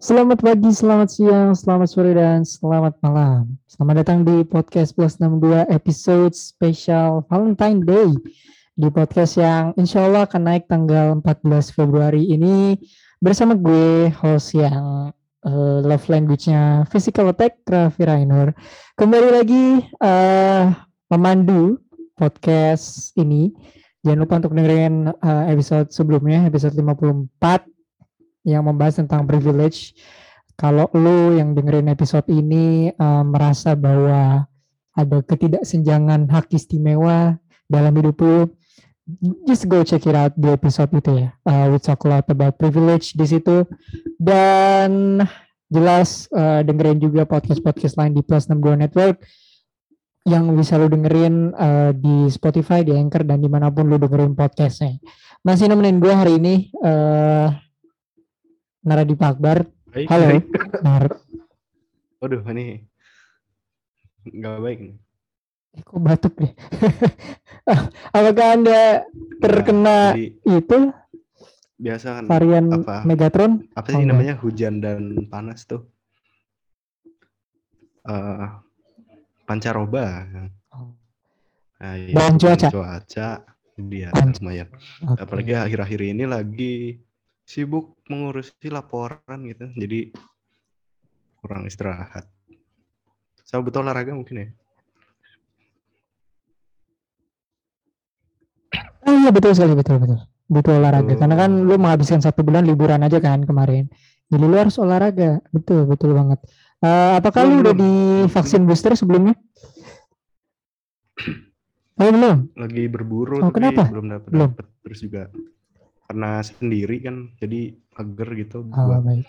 Selamat pagi, selamat siang, selamat sore, dan selamat malam. Selamat datang di podcast Plus 62 episode spesial Valentine Day. Di podcast yang insya Allah akan naik tanggal 14 Februari ini bersama gue, host yang uh, love language-nya physical attack, Raffi Rainer. Kembali lagi uh, memandu podcast ini. Jangan lupa untuk dengerin uh, episode sebelumnya, episode 54 yang membahas tentang privilege. Kalau lu yang dengerin episode ini uh, merasa bahwa ada ketidaksenjangan hak istimewa dalam hidup lu, just go check it out di episode itu ya. Uh, we talk a lot about privilege di situ dan jelas uh, dengerin juga podcast-podcast lain di Plus 62 Network yang bisa lu dengerin uh, di Spotify, di Anchor dan di mana pun lu dengerin podcastnya. Masih nemenin gue hari ini uh, Naradi Pakbar. Baik, Halo. baik. Nar. Waduh, ini nggak baik nih. Eh, kok batuk deh. Apakah anda terkena Nah, jadi itu biasa kan varian apa Megatron? apa Oh, sih enggak. namanya hujan dan panas tuh? Eh pancaroba. Oh, Nah, iya, cuaca. Cuaca dia lumayan. oke. Apalagi akhir-akhir ini lagi sibuk mengurusi laporan gitu. Jadi kurang istirahat. Saya betul olahraga mungkin ya. Oh iya betul sekali betul betul. Betul olahraga Betul. karena kan lu menghabiskan satu bulan liburan aja kan kemarin. Jadi lu harus olahraga. Betul betul banget. Eh, apakah lu udah divaksin booster sebelumnya? Oh belum. lagi berburu Oh, tapi kenapa? belum dapat Belum. dapet. terus juga karena sendiri kan jadi agar gitu Oh, buat baik.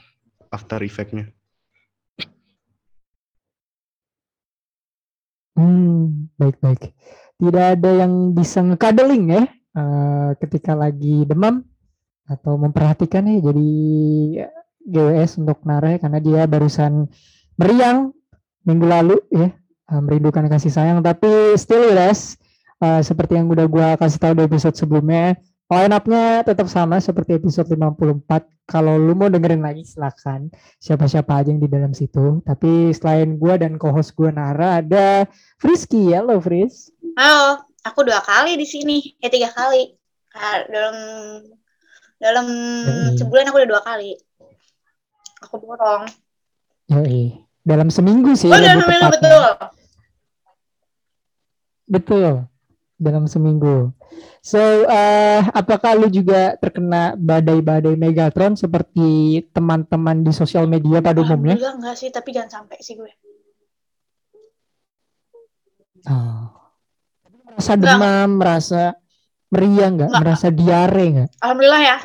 after effectnya Hmm, baik-baik. Tidak ada yang bisa ngekadeling ya eh, ketika lagi demam atau memperhatikan ya jadi GWS untuk Nare karena dia barusan meriang minggu lalu ya eh, merindukan kasih sayang tapi still guys eh, seperti yang udah gua kasih tahu di episode sebelumnya line up-nya tetap sama seperti episode 54 kalau lu mau dengerin lagi silakan siapa-siapa aja yang di dalam situ tapi selain gua dan co-host gua Nara ada Frisky halo Fris Halo, aku dua kali di sini, eh tiga kali. Ah, dalam dalam Yoi. sebulan aku udah dua kali. Aku borong. Yoi. dalam seminggu sih Oh, dalam seminggu betul. Betul, dalam seminggu. So, eh, apakah lu juga terkena badai-badai Megatron seperti teman-teman di sosial media pada umumnya? Alhamdulillah enggak sih, tapi jangan sampai sih gue. Oh. Merasa Enggak. demam, merasa meriang nggak? Enggak. Merasa diare nggak? Alhamdulillah ya.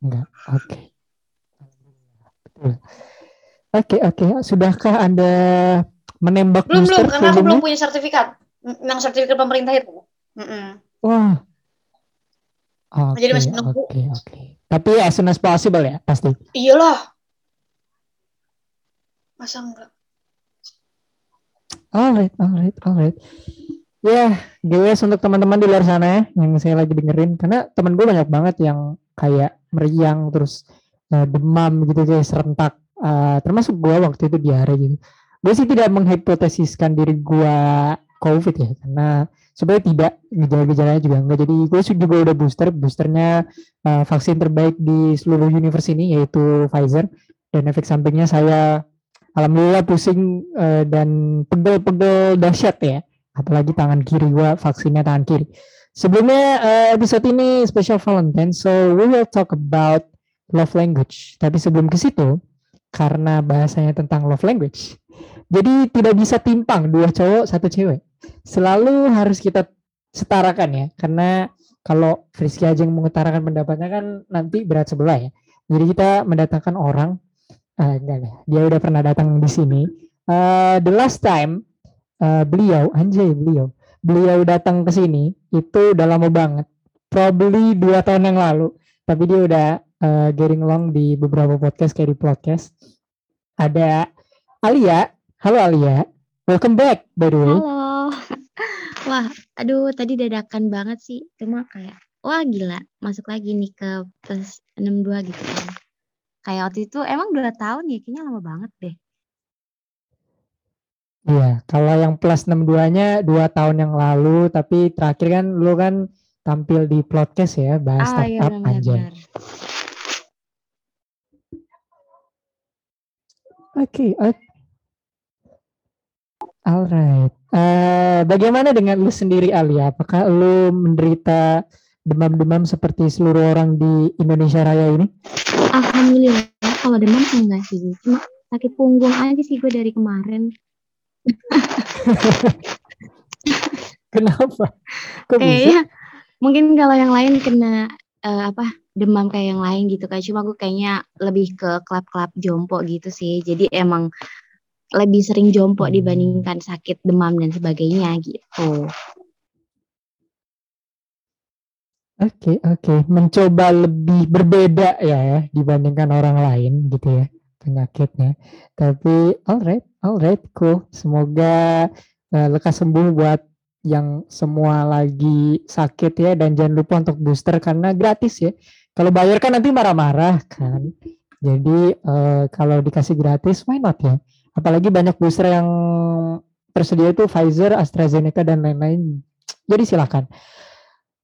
Enggak. Oke. Betul. Oke, oke. Sudahkah Anda menembak Belum booster belum, karena aku belum punya sertifikat. Yang sertifikat pemerintah itu. Mm-mm. Wah. Oke, Jadi masih nunggu. oke, oke. Tapi as soon as possible ya, pasti. Iyalah. Masa enggak? Alright, alright, alright. Ya, GWS untuk teman-teman di luar sana ya, yang saya lagi dengerin. Karena teman gue banyak banget yang kayak meriang, terus eh, demam gitu kayak serentak. Eh, termasuk gue waktu itu diare gitu. Gue sih tidak menghipotesiskan diri gue COVID ya, karena sebenarnya tidak gejala-gejalanya juga enggak. Jadi gue juga udah booster, boosternya eh, vaksin terbaik di seluruh universe ini yaitu Pfizer. Dan efek sampingnya saya alhamdulillah pusing eh, dan pegel-pegel dahsyat ya apalagi tangan kiri gua vaksinnya tangan kiri sebelumnya eh, episode ini special Valentine so we will talk about love language tapi sebelum ke situ karena bahasanya tentang love language jadi tidak bisa timpang dua cowok satu cewek selalu harus kita setarakan ya karena kalau Frisky aja yang mengutarakan pendapatnya kan nanti berat sebelah ya jadi kita mendatangkan orang enggak. Dia udah pernah datang di sini. Eh, the last time eh, beliau, anjay beliau, beliau datang ke sini itu udah lama banget. Probably dua tahun yang lalu. Tapi dia udah eh, getting along di beberapa podcast kayak di podcast. Ada Alia. Halo Alia. Welcome back by the way. Halo. Wah, aduh tadi dadakan banget sih. Cuma kayak, wah gila, masuk lagi nih ke plus 62 gitu kan. Kayak waktu itu emang dua tahun ya, kayaknya lama banget deh. Iya, kalau yang plus 62-nya dua tahun yang lalu, tapi terakhir kan lu kan tampil di podcast ya, bahas Ah iya startup benar aja. Oke, oke. Alright. Eh, bagaimana dengan lu sendiri Alia? Apakah lu menderita demam-demam seperti seluruh orang di Indonesia Raya ini? Alhamdulillah kalau demam enggak sih. Cuma sakit punggung aja sih gue dari kemarin. Kenapa? Kok? Kayaknya mungkin kalau yang lain kena eh, apa demam kayak yang lain gitu kan. Cuma gue kayaknya lebih ke klub-klub jompo gitu sih. Jadi emang lebih sering jompo Hmm. dibandingkan sakit demam dan sebagainya gitu. Oke, oke. Mencoba lebih berbeda ya, ya dibandingkan orang lain gitu ya penyakitnya. Tapi alright, alright, cool. Semoga eh, lekas sembuh buat yang semua lagi sakit ya dan jangan lupa untuk booster karena gratis ya. Kalau bayar kan nanti marah-marah kan. Jadi eh, kalau dikasih gratis, why not ya? Apalagi banyak booster yang tersedia itu Pfizer, AstraZeneca dan lain-lain. Jadi silakan.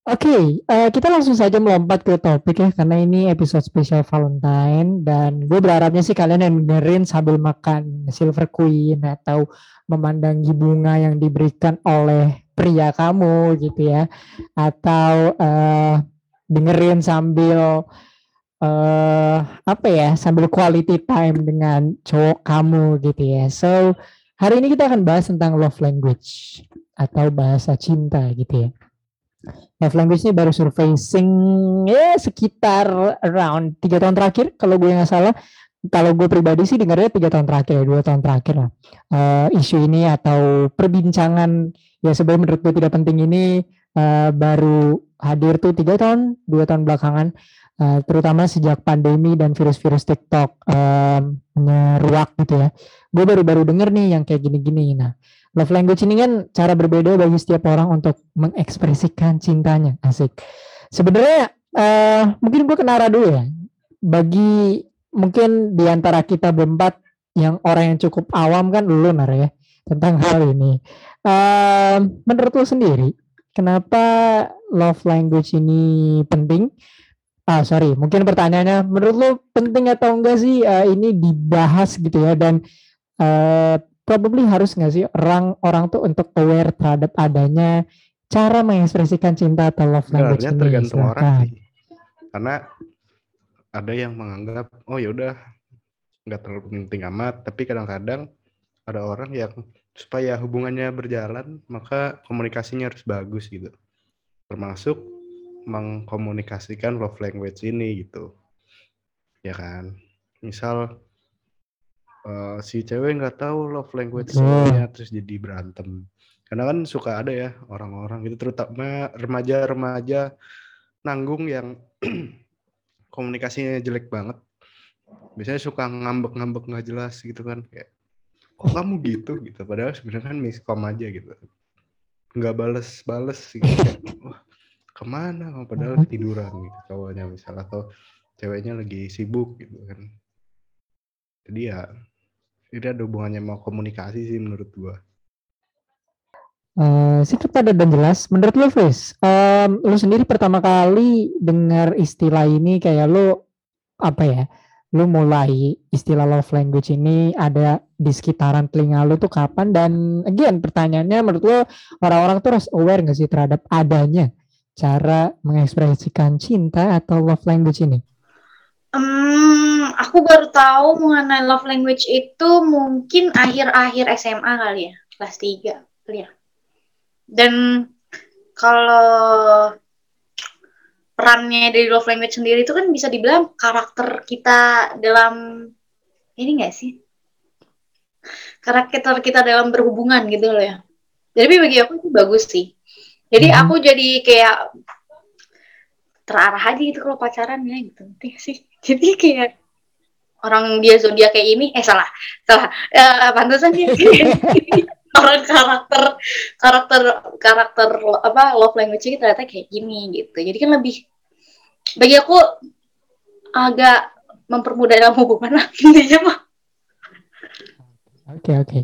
Oke, eh, kita langsung saja melompat ke topik ya, karena ini episode spesial Valentine dan gue berharapnya sih kalian yang dengerin sambil makan Silver Queen atau memandangi bunga yang diberikan oleh pria kamu gitu ya, atau eh, dengerin sambil eh apa ya, sambil quality time dengan cowok kamu gitu ya. So hari ini kita akan bahas tentang love language atau bahasa cinta gitu ya. Love language ini baru surfacing ya sekitar around tiga tahun terakhir kalau gue nggak salah. Kalau gue pribadi sih dengarnya tiga tahun terakhir dua tahun terakhir lah. Eh, isu ini atau perbincangan ya sebenarnya menurut gue tidak penting ini eh, baru hadir tuh tiga tahun, dua tahun belakangan. Eh, terutama sejak pandemi dan virus-virus TikTok eh, nyeruak gitu ya. Gue baru-baru denger nih yang kayak gini-gini. Nah, Love language ini kan cara berbeda bagi setiap orang untuk mengekspresikan cintanya. Asik. Sebenarnya eh mungkin gue kenara dulu ya. Bagi mungkin di antara kita berempat yang orang yang cukup awam kan dulu Nar ya tentang hal ini. Eh, menurut lo sendiri, kenapa love language ini penting? Ah sorry, mungkin pertanyaannya menurut lo penting atau enggak sih eh, ini dibahas gitu ya dan eh probably harus nggak sih orang orang tuh untuk aware terhadap adanya cara mengekspresikan cinta atau love language Sebenarnya ini. tergantung orang Silakan. sih. Karena ada yang menganggap oh ya udah nggak terlalu penting amat, tapi kadang-kadang ada orang yang supaya hubungannya berjalan maka komunikasinya harus bagus gitu. Termasuk mengkomunikasikan love language ini gitu. Ya kan. Misal eh, si cewek nggak tahu love language Betul. cowoknya terus jadi berantem. Karena kan suka ada ya orang-orang gitu terutama remaja-remaja nanggung yang komunikasinya jelek banget. Biasanya suka ngambek-ngambek nggak jelas gitu kan kayak kok kamu gitu gitu padahal sebenarnya kan miskom aja gitu. Nggak bales-bales gitu wah ke mana kamu padahal tiduran gitu cowoknya misalnya atau ceweknya lagi sibuk gitu kan. Jadi ya ini ada hubungannya sama komunikasi sih menurut gua. Eh, singkat padat dan jelas. Menurut lo, Fris, em, lo sendiri pertama kali dengar istilah ini kayak lo apa ya? Lo mulai istilah love language ini ada di sekitaran telinga lo tuh kapan? Dan again pertanyaannya menurut lo orang-orang tuh harus aware nggak sih terhadap adanya cara mengekspresikan cinta atau love language ini? Hmm, aku baru tahu mengenai love language itu mungkin akhir-akhir SMA kali ya, kelas 3 kali ya. Dan kalau perannya dari love language sendiri itu kan bisa dibilang karakter kita dalam ini enggak sih? Karakter kita dalam berhubungan gitu loh ya. Jadi bagi aku itu bagus sih. Jadi Mhm. aku jadi kayak terarah aja gitu kalau pacaran ya gitu nggak sih jadi kayak orang dia zodiak kayak ini eh salah salah eh pantesan dia orang karakter karakter karakter apa love language kita ternyata kayak gini gitu jadi kan lebih bagi aku agak mempermudah dalam hubungan lah intinya mah. Oke oke.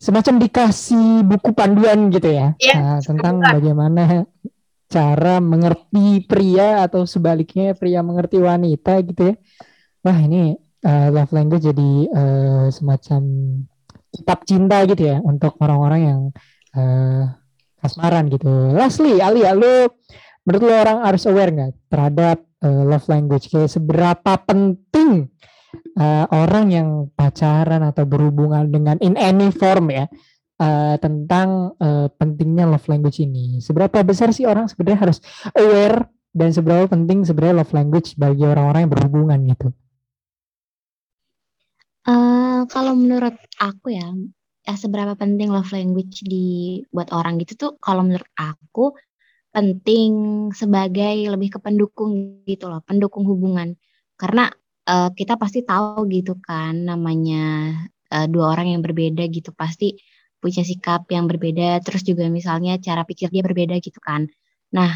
Semacam dikasih buku panduan gitu ya Iya, Nah, tentang bukan. bagaimana cara mengerti pria atau sebaliknya pria mengerti wanita gitu ya. Wah ini eh, love language jadi eh, semacam kitab cinta gitu ya untuk orang-orang yang eh, kasmaran gitu. Lastly, Alia, lu menurut lu orang harus aware nggak terhadap eh, love language? Kayak seberapa penting eh, orang yang pacaran atau berhubungan dengan in any form ya eh, tentang eh, pentingnya love language ini. Seberapa besar sih orang sebenarnya harus aware dan seberapa penting sebenarnya love language bagi orang-orang yang berhubungan gitu. Eh, kalau menurut aku ya, ya seberapa penting love language di buat orang gitu tuh kalau menurut aku penting sebagai lebih ke pendukung gitu loh, pendukung hubungan. Karena eh, kita pasti tahu gitu kan namanya eh, dua orang yang berbeda gitu pasti punya sikap yang berbeda, terus juga misalnya cara pikir dia berbeda gitu kan. Nah,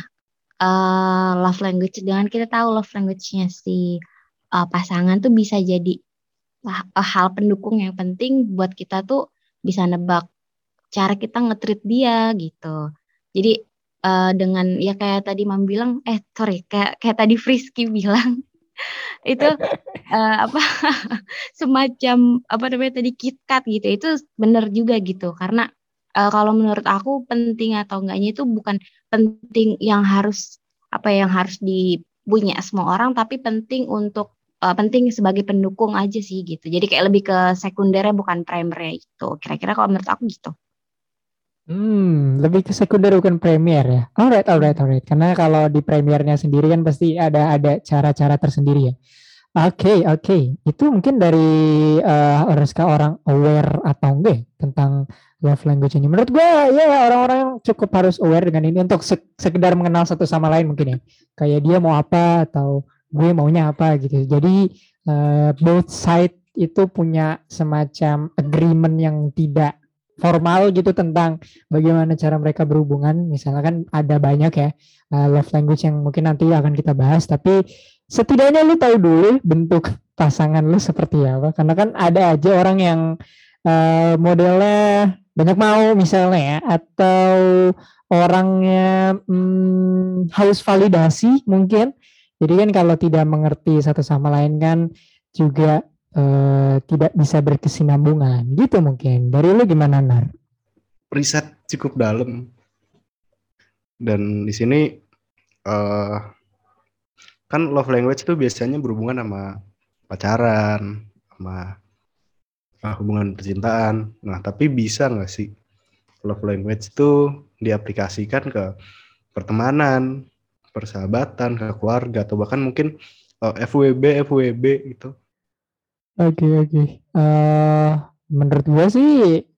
eh, love language dengan kita tahu love language-nya si eh, pasangan tuh bisa jadi hal pendukung yang penting buat kita tuh bisa nebak cara kita nge-treat dia gitu. Jadi eh, dengan ya kayak tadi Mam bilang, eh sorry kayak kayak tadi Frisky bilang itu eh, apa semacam apa namanya tadi KitKat gitu. Itu bener juga gitu karena eh, kalau menurut aku penting atau enggaknya itu bukan penting yang harus apa yang harus dipunya semua orang tapi penting untuk eh, penting sebagai pendukung aja sih gitu. Jadi kayak lebih ke sekundernya bukan primernya itu. Kira-kira kalau menurut aku gitu. Hmm, lebih ke sekunder bukan premier ya. Alright, alright, alright. Karena kalau di premiernya sendiri kan pasti ada ada cara-cara tersendiri ya. Oke, oke. Itu mungkin dari eh Reska orang aware atau enggak tentang love language ini. Menurut gue ya orang-orang cukup harus aware dengan ini untuk sek- sekedar mengenal satu sama lain mungkin ya. Kayak dia mau apa atau gue maunya apa gitu. Jadi eh, both side itu punya semacam agreement yang tidak formal gitu tentang bagaimana cara mereka berhubungan. Misalnya kan ada banyak ya uh, love language yang mungkin nanti akan kita bahas, tapi setidaknya lu tahu dulu bentuk pasangan lu seperti apa. Karena kan ada aja orang yang uh, modelnya banyak mau misalnya ya, atau orangnya hmm, haus validasi mungkin. Jadi kan kalau tidak mengerti satu sama lain kan juga eh, tidak bisa berkesinambungan gitu mungkin. Dari lu gimana Nar? riset cukup dalam dan di sini eh kan love language itu biasanya berhubungan sama pacaran sama ah, hubungan percintaan nah tapi bisa nggak sih love language itu diaplikasikan ke pertemanan persahabatan ke keluarga atau bahkan mungkin FWB FWB gitu Oke oke. Eh menurut gue sih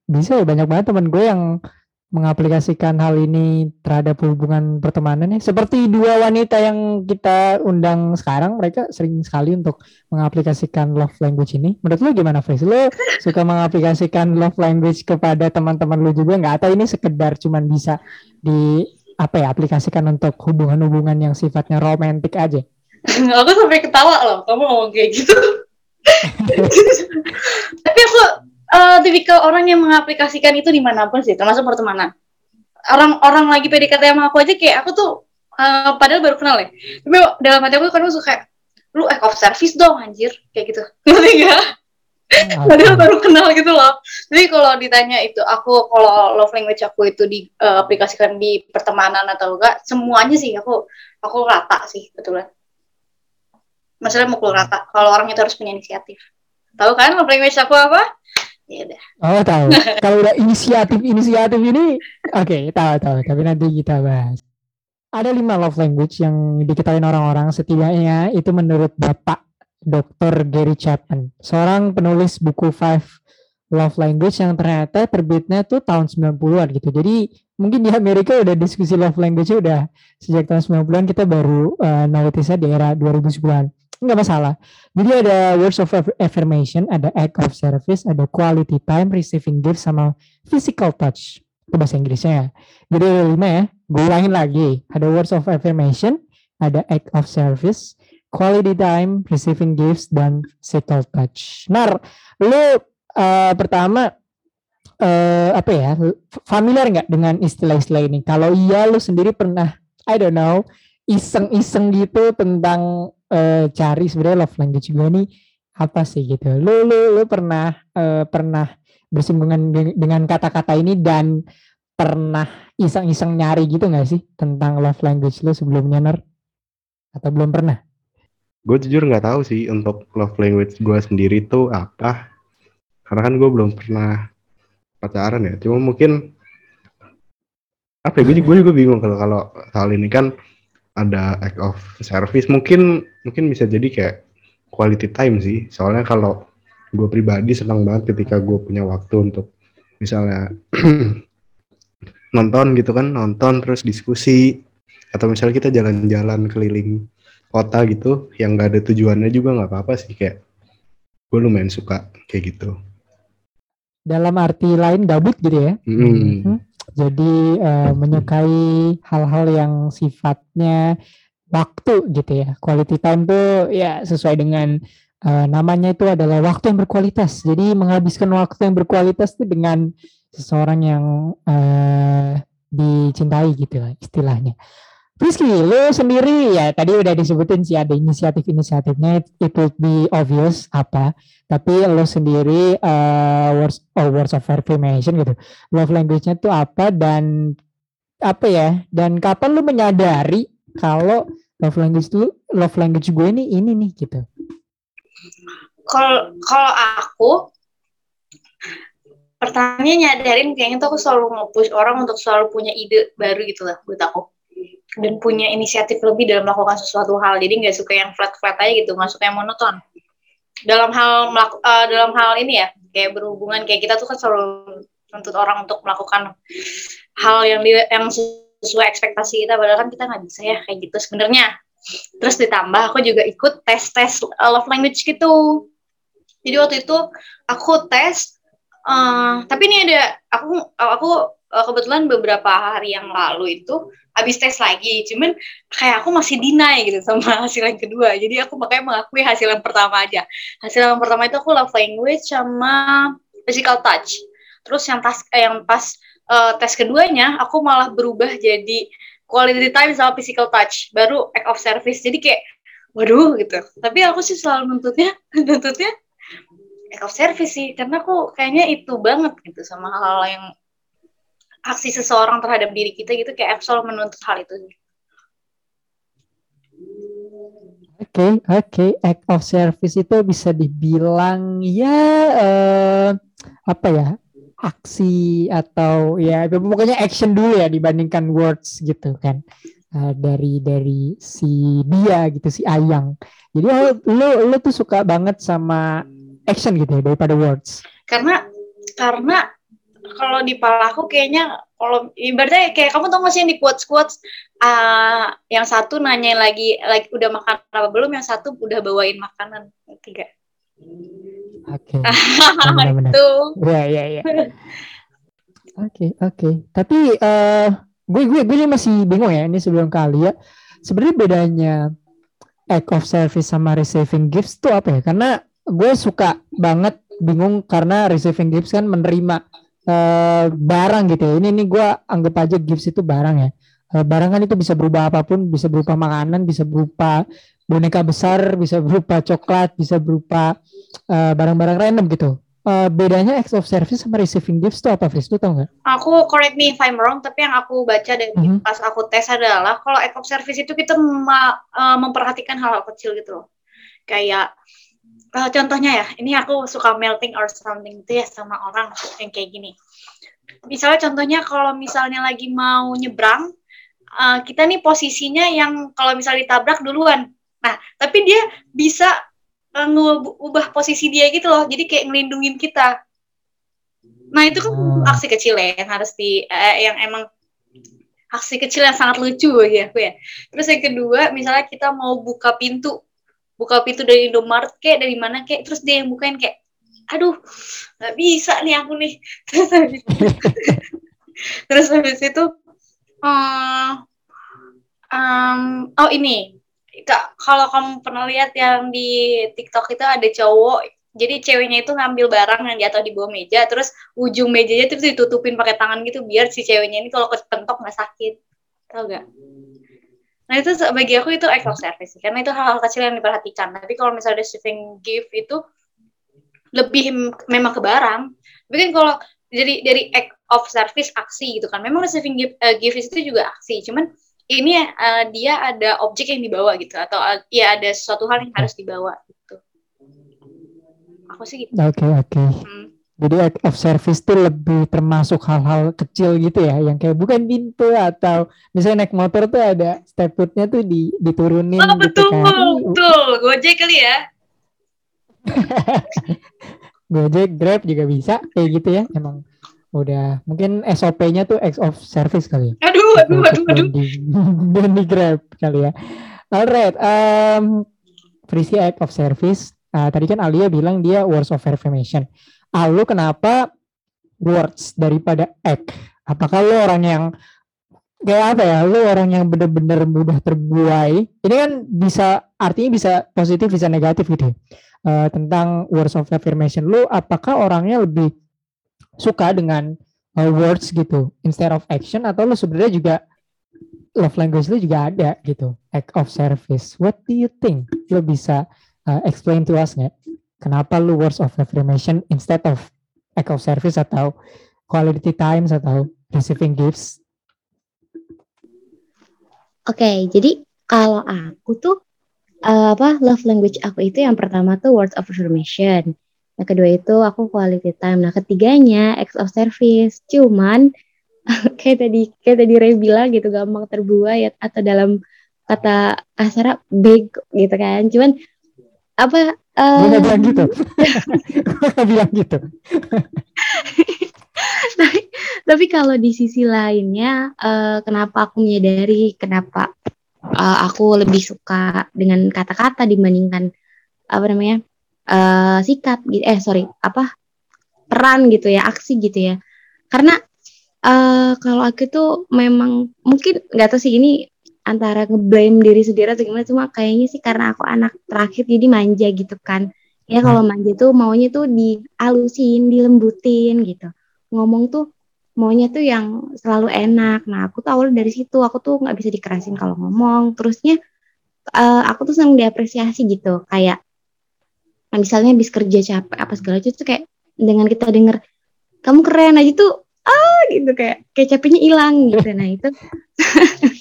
bisa ya banyak banget teman gue yang mengaplikasikan hal ini terhadap hubungan pertemanan ya. Seperti dua wanita yang kita undang sekarang, mereka sering sekali untuk mengaplikasikan love language ini. Menurut lu gimana, Fris? Lu suka mengaplikasikan love language kepada teman-teman lu juga nggak? Atau ini sekedar cuman bisa di apa ya aplikasikan untuk hubungan-hubungan yang sifatnya romantis aja? aku sampai ketawa loh kamu ngomong kayak gitu tapi aku eh, tipikal orang yang mengaplikasikan itu di mana pun sih termasuk pertemanan. Orang-orang lagi PDKT sama aku aja kayak aku tuh eh, padahal baru kenal ya. Tapi dalam hati aku kadang suka kayak lu act of service dong anjir kayak gitu. Ngerti gak? padahal baru kenal gitu loh. Jadi kalau ditanya itu aku kalau love language aku itu diaplikasikan di pertemanan atau enggak semuanya sih aku aku rata sih betulan maksudnya mukul rata kalau orang itu harus punya inisiatif tahu kan love language aku apa ya udah Oh tahu. Kalau udah inisiatif inisiatif ini, oke tahu tahu. Tapi nanti kita bahas. Ada lima love language yang diketahui orang-orang setidaknya itu menurut Bapak Dr. Gary Chapman, seorang penulis buku Five Love Language yang ternyata terbitnya tuh tahun 90-an gitu. Jadi mungkin di Amerika udah diskusi love language udah sejak tahun 90-an kita baru uh, notice di era 2010-an. Enggak masalah. Jadi ada words of aff- affirmation, ada act of service, ada quality time, receiving gifts, sama physical touch. Itu bahasa Inggrisnya ya. Jadi ada lima ya. Gue ulangin lagi. Ada words of affirmation, ada act of service, quality time, receiving gifts, dan physical touch. Nar, lu eh, pertama eh apa ya familiar nggak dengan istilah-istilah ini? Kalau iya, lu sendiri pernah, I don't know, iseng-iseng gitu tentang eh, cari sebenarnya love language gue nih apa sih gitu? Lu lu lu pernah eh, pernah bersinggungan de- dengan kata-kata ini dan pernah iseng-iseng nyari gitu nggak sih tentang love language lu sebelumnya Nar? Atau belum pernah? Gue jujur nggak tahu sih untuk love language gue sendiri tuh apa. Karena kan gue belum pernah pacaran ya. Cuma mungkin apa ya? Gue juga, gue juga bingung kalau kalau hal ini kan ada act of service. Mungkin mungkin bisa jadi kayak quality time sih. Soalnya kalau gue pribadi senang banget ketika gue punya waktu untuk misalnya nonton gitu kan, nonton terus diskusi atau misalnya kita jalan-jalan keliling kota gitu yang nggak ada tujuannya juga nggak apa-apa sih kayak gue lumayan suka kayak gitu. Dalam arti lain gabut gitu ya? Mm. Mhm. Jadi eh, menyukai hal-hal yang sifatnya waktu gitu ya. Quality time tuh ya sesuai dengan eh, namanya itu adalah waktu yang berkualitas. Jadi menghabiskan waktu yang berkualitas itu dengan seseorang yang eh, dicintai gitu lah istilahnya. Rizky, lu sendiri ya tadi udah disebutin sih ada inisiatif-inisiatifnya it, would be obvious apa tapi lu sendiri eh, words oh, words of affirmation gitu. Love language-nya tuh apa dan apa ya dan kapan lu menyadari kalau love language lu love language gue ini ini nih gitu? Kalau kalau aku pertamanya nyadarin kayaknya tuh aku selalu nge-push orang untuk selalu punya ide baru gitu lah buat aku dan punya inisiatif lebih dalam melakukan sesuatu hal. Jadi nggak suka yang flat flat aja gitu nggak suka yang monoton. Dalam hal melaku- eh, dalam hal ini ya kayak berhubungan kayak kita tuh kan selalu menuntut orang untuk melakukan hal yang di, yang sesuai ekspektasi kita padahal kan kita nggak bisa ya kayak gitu sebenarnya. Terus ditambah aku juga ikut tes tes love language gitu. Jadi waktu itu aku tes eh, tapi ini ada aku aku eh, kebetulan beberapa hari yang lalu itu habis tes lagi cuman kayak aku masih deny gitu sama hasil yang kedua. Jadi aku makanya mengakui hasil yang pertama aja. Hasil yang pertama itu aku love language sama physical touch. Terus yang pas eh, yang pas eh, tes keduanya aku malah berubah jadi quality time sama physical touch. Baru act of service. Jadi kayak waduh gitu. Tapi aku sih selalu nuntutnya nuntutnya act of service sih. Karena aku kayaknya itu banget gitu sama hal-hal yang aksi seseorang terhadap diri kita gitu kayak selalu menuntut hal itu Oke, oke. Act of service itu bisa dibilang ya eh, apa ya? Aksi atau ya pokoknya action dulu ya dibandingkan words gitu kan. Eh, dari dari si dia gitu si Ayang. Jadi oh, lu lu tuh suka banget sama action gitu ya daripada words. karena karena kalau di pala aku kayaknya kalau ibaratnya kayak kamu tau gak sih yang di quotes quotes ah yang satu nanya lagi like udah makan apa belum yang satu udah bawain makanan tiga Oke. Benar-benar. itu Ya, ya, ya. Oke, oke. Tapi eh gue gue gue masih bingung ya ini sebelum kali ya. Sebenarnya bedanya act of service sama receiving gifts tuh apa ya? Karena gue suka banget bingung karena receiving gifts kan menerima eh barang gitu ya. Ini ini gue anggap aja gifts itu barang ya. Eh, barang kan itu bisa berubah apa pun, bisa berupa makanan, bisa berupa boneka besar, bisa berupa coklat, bisa berupa eh, barang-barang random gitu. Eh, bedanya acts of service sama receiving gifts itu apa, Fris? Lu tau nggak? aku correct me if I'm wrong tapi yang aku baca dari Mhm. pas aku tes adalah kalau act of service itu kita eh, memperhatikan hal-hal kecil gitu loh kayak eh, contohnya ya ini aku suka melting or something itu ya sama orang yang kayak gini. Misalnya contohnya kalau misalnya lagi mau nyebrang eh, kita nih posisinya yang kalau misalnya ditabrak duluan. Nah tapi dia bisa eh, ngubah posisi dia gitu loh jadi kayak ngelindungin kita. Nah itu kan Hmm. aksi kecil ya yang harus di eh, yang emang aksi kecil yang sangat lucu bagi aku ya. Terus yang kedua misalnya kita mau buka pintu buka pintu dari Indomaret kayak dari mana kayak terus dia yang bukain kayak aduh nggak bisa nih aku nih terus habis terus habis itu em, oh ini kalau kamu pernah lihat yang di TikTok itu ada cowok, jadi ceweknya itu ngambil barang yang jatuh di bawah meja, terus ujung mejanya itu ditutupin pakai tangan gitu biar si ceweknya ini kalau kepentok nggak sakit. Tahu gak? Nah itu bagi aku itu act of service sih, karena itu hal-hal kecil yang diperhatikan. Tapi kalau misalnya receiving gift itu lebih memang ke barang. Tapi kan kalau jadi dari act of service aksi gitu kan, memang receiving gift, uh, gift itu juga aksi. Cuman ini uh, dia ada objek yang dibawa gitu atau uh, ya ada sesuatu hal yang harus dibawa gitu. Aku sih gitu. Oke oke. Hmm. Jadi act of service itu lebih termasuk hal-hal kecil gitu ya, yang kayak bukan pintu atau misalnya naik motor tuh ada step footnya tuh di, diturunin Oh gitu betul, kan. betul. Gojek kali ya. Gojek, Grab juga bisa kayak gitu ya. Emang udah mungkin SOP-nya tuh act of service kali ya. Aduh, aduh, aduh, aduh. dan di, Grab kali ya. Alright, um, Frisi act of service. Ah, tadi kan Alia bilang dia words of affirmation. Ah, lu kenapa words daripada act? Apakah lu orang yang kayak apa ya? Lu orang yang bener-bener mudah terbuai. Ini kan bisa artinya bisa positif bisa negatif gitu. Eh, tentang words of affirmation lu apakah orangnya lebih suka dengan uh, words gitu instead of action atau lu sebenarnya juga love language lu juga ada gitu act of service what do you think lu bisa uh, explain to us nggak kenapa lu words of affirmation instead of act of service atau quality times atau receiving gifts Oke, jadi kalau aku tuh eh, apa love language aku itu yang pertama tuh words of affirmation. Yang kedua itu aku quality time. Nah, ketiganya acts of service. Cuman kayak tadi kayak tadi Ray bilang gitu gampang terbuai ya, atau dalam kata kasar bego gitu kan. Cuman apa gue eh, nggak bilang gitu gue bilang gitu tapi, tapi kalau di sisi lainnya, eh, kenapa aku menyadari kenapa eh, aku lebih suka dengan kata-kata dibandingkan apa namanya eh, sikap gitu. Eh sorry, apa peran gitu ya, aksi gitu ya. Karena eh, kalau aku tuh memang mungkin nggak tahu sih ini antara ngeblame diri sendiri atau gimana cuma kayaknya sih karena aku anak terakhir jadi manja gitu kan ya kalau manja tuh maunya tuh dialusin dilembutin gitu ngomong tuh maunya tuh yang selalu enak. Nah, aku tuh awalnya dari situ, aku tuh nggak bisa dikerasin kalau ngomong. Terusnya eh, aku tuh senang diapresiasi gitu, kayak nah, misalnya habis kerja capek apa segala itu tuh kayak dengan kita denger kamu keren aja tuh ah gitu kayak kayak capeknya hilang gitu. Nah, itu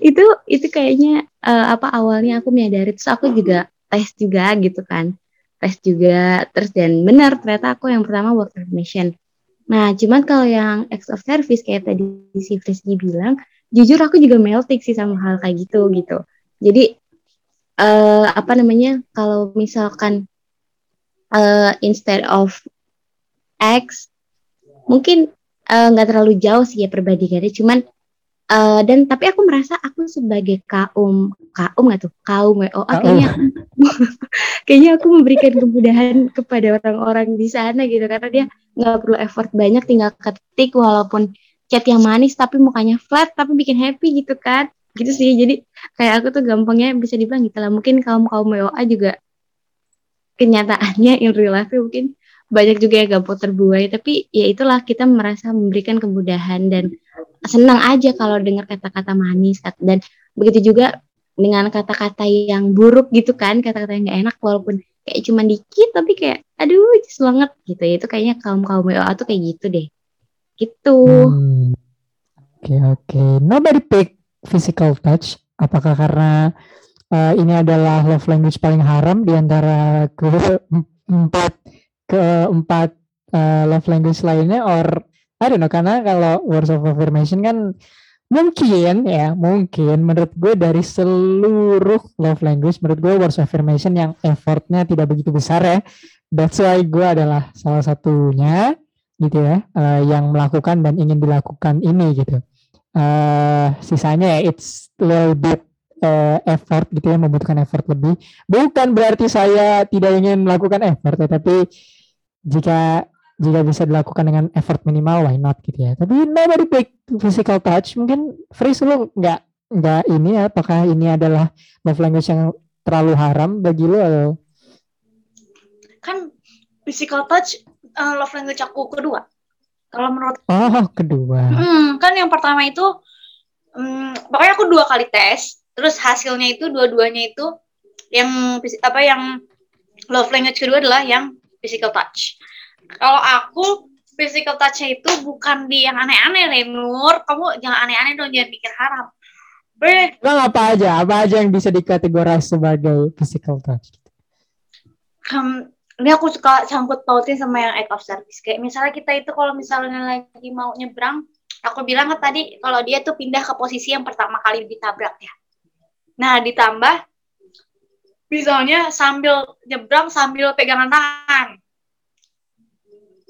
itu itu kayaknya eh, apa awalnya aku menyadari terus aku juga tes juga gitu kan. Tes juga terus dan benar ternyata aku yang pertama work affirmation. Nah, cuman kalau yang acts of service kayak tadi si Frisky bilang, jujur aku juga melting sih sama hal kayak gitu gitu. Jadi eh apa namanya? Kalau misalkan eh instead of X mungkin nggak terlalu jauh sih ya perbandingannya, cuman eh, dan tapi aku merasa aku sebagai kaum kaum nggak tuh? Kaum WO Kaum. kayaknya kayaknya aku memberikan kemudahan kepada orang-orang di sana gitu karena dia nggak perlu effort banyak tinggal ketik walaupun chat yang manis tapi mukanya flat tapi bikin happy gitu kan? Gitu sih jadi kayak aku tuh gampangnya bisa dibilang gitu lah. Mungkin kaum kaum WA juga kenyataannya in real life mungkin banyak juga yang gampang terbuai tapi ya itulah kita merasa memberikan kemudahan dan senang aja kalau dengar kata-kata manis dan begitu juga dengan kata-kata yang buruk gitu kan kata-kata yang gak enak walaupun kayak cuman dikit tapi kayak aduh just banget gitu itu kayaknya kaum kaum WA tuh kayak gitu deh gitu Hmm. Oke oke. Nobody pick physical touch. Apakah karena uh, ini adalah love language paling haram di antara keempat keempat uh, love language lainnya or I don't know karena kalau words of affirmation kan mungkin ya mungkin menurut gue dari seluruh love language menurut gue words of affirmation yang effortnya tidak begitu besar ya. That's why gue adalah salah satunya gitu ya eh, yang melakukan dan ingin dilakukan ini gitu. Eh sisanya ya it's little bit eh, effort gitu ya membutuhkan effort lebih. Bukan berarti saya tidak ingin melakukan effort tetapi jika jika bisa dilakukan dengan effort minimal why not gitu ya tapi nobody pick physical touch mungkin Fris lu nggak nggak ini ya, apakah ini adalah love language yang terlalu haram bagi lo atau Kan physical touch uh, love language aku kedua. Kalau menurut oh kedua Hmm, kan yang pertama itu, hmm, pokoknya aku dua kali tes, terus hasilnya itu dua-duanya itu yang apa yang love language kedua adalah yang physical touch. Kalau aku physical touch-nya itu bukan di yang aneh-aneh, Renur. Kamu jangan aneh-aneh dong, jangan pikir haram. Beh, Emang apa aja apa aja yang bisa dikategorikan sebagai physical touch Em, ini aku suka sangkut pautin sama yang act of service. Kayak misalnya kita itu kalau misalnya lagi mau nyebrang, aku bilang kan tadi kalau dia tuh pindah ke posisi yang pertama kali ditabrak ya. Nah, ditambah misalnya sambil nyebrang sambil pegangan tangan.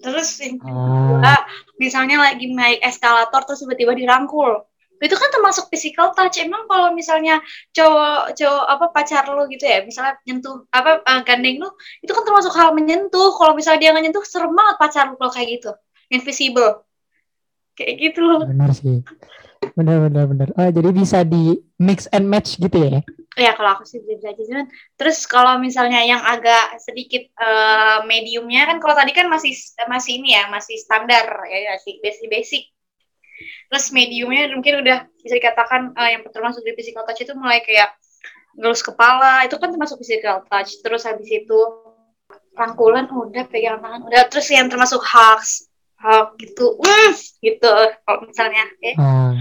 Terus yang kedua, ah misalnya lagi naik eskalator terus tiba-tiba dirangkul. Itu kan termasuk physical touch. Emang kalau misalnya cowok cowok apa pacar lu gitu ya, misalnya nyentuh apa eh, gandeng lu, itu kan termasuk hal menyentuh. Kalau misalnya dia nggak nyentuh, serem banget pacar lu kalau kayak gitu. Invisible. Kayak gitu. benar sih benar benar benar oh jadi bisa di mix and match gitu ya? Ya kalau aku sih bisa cuman terus kalau misalnya yang agak sedikit eh, mediumnya kan kalau tadi kan masih masih ini ya masih standar ya masih basic basic. Terus mediumnya mungkin udah bisa dikatakan eh, yang termasuk di physical touch itu mulai kayak ngelus kepala itu kan termasuk physical touch. Terus habis itu rangkulan udah pegang tangan udah. Terus yang termasuk hugs hug gitu. Mm, gitu kalau misalnya eh ah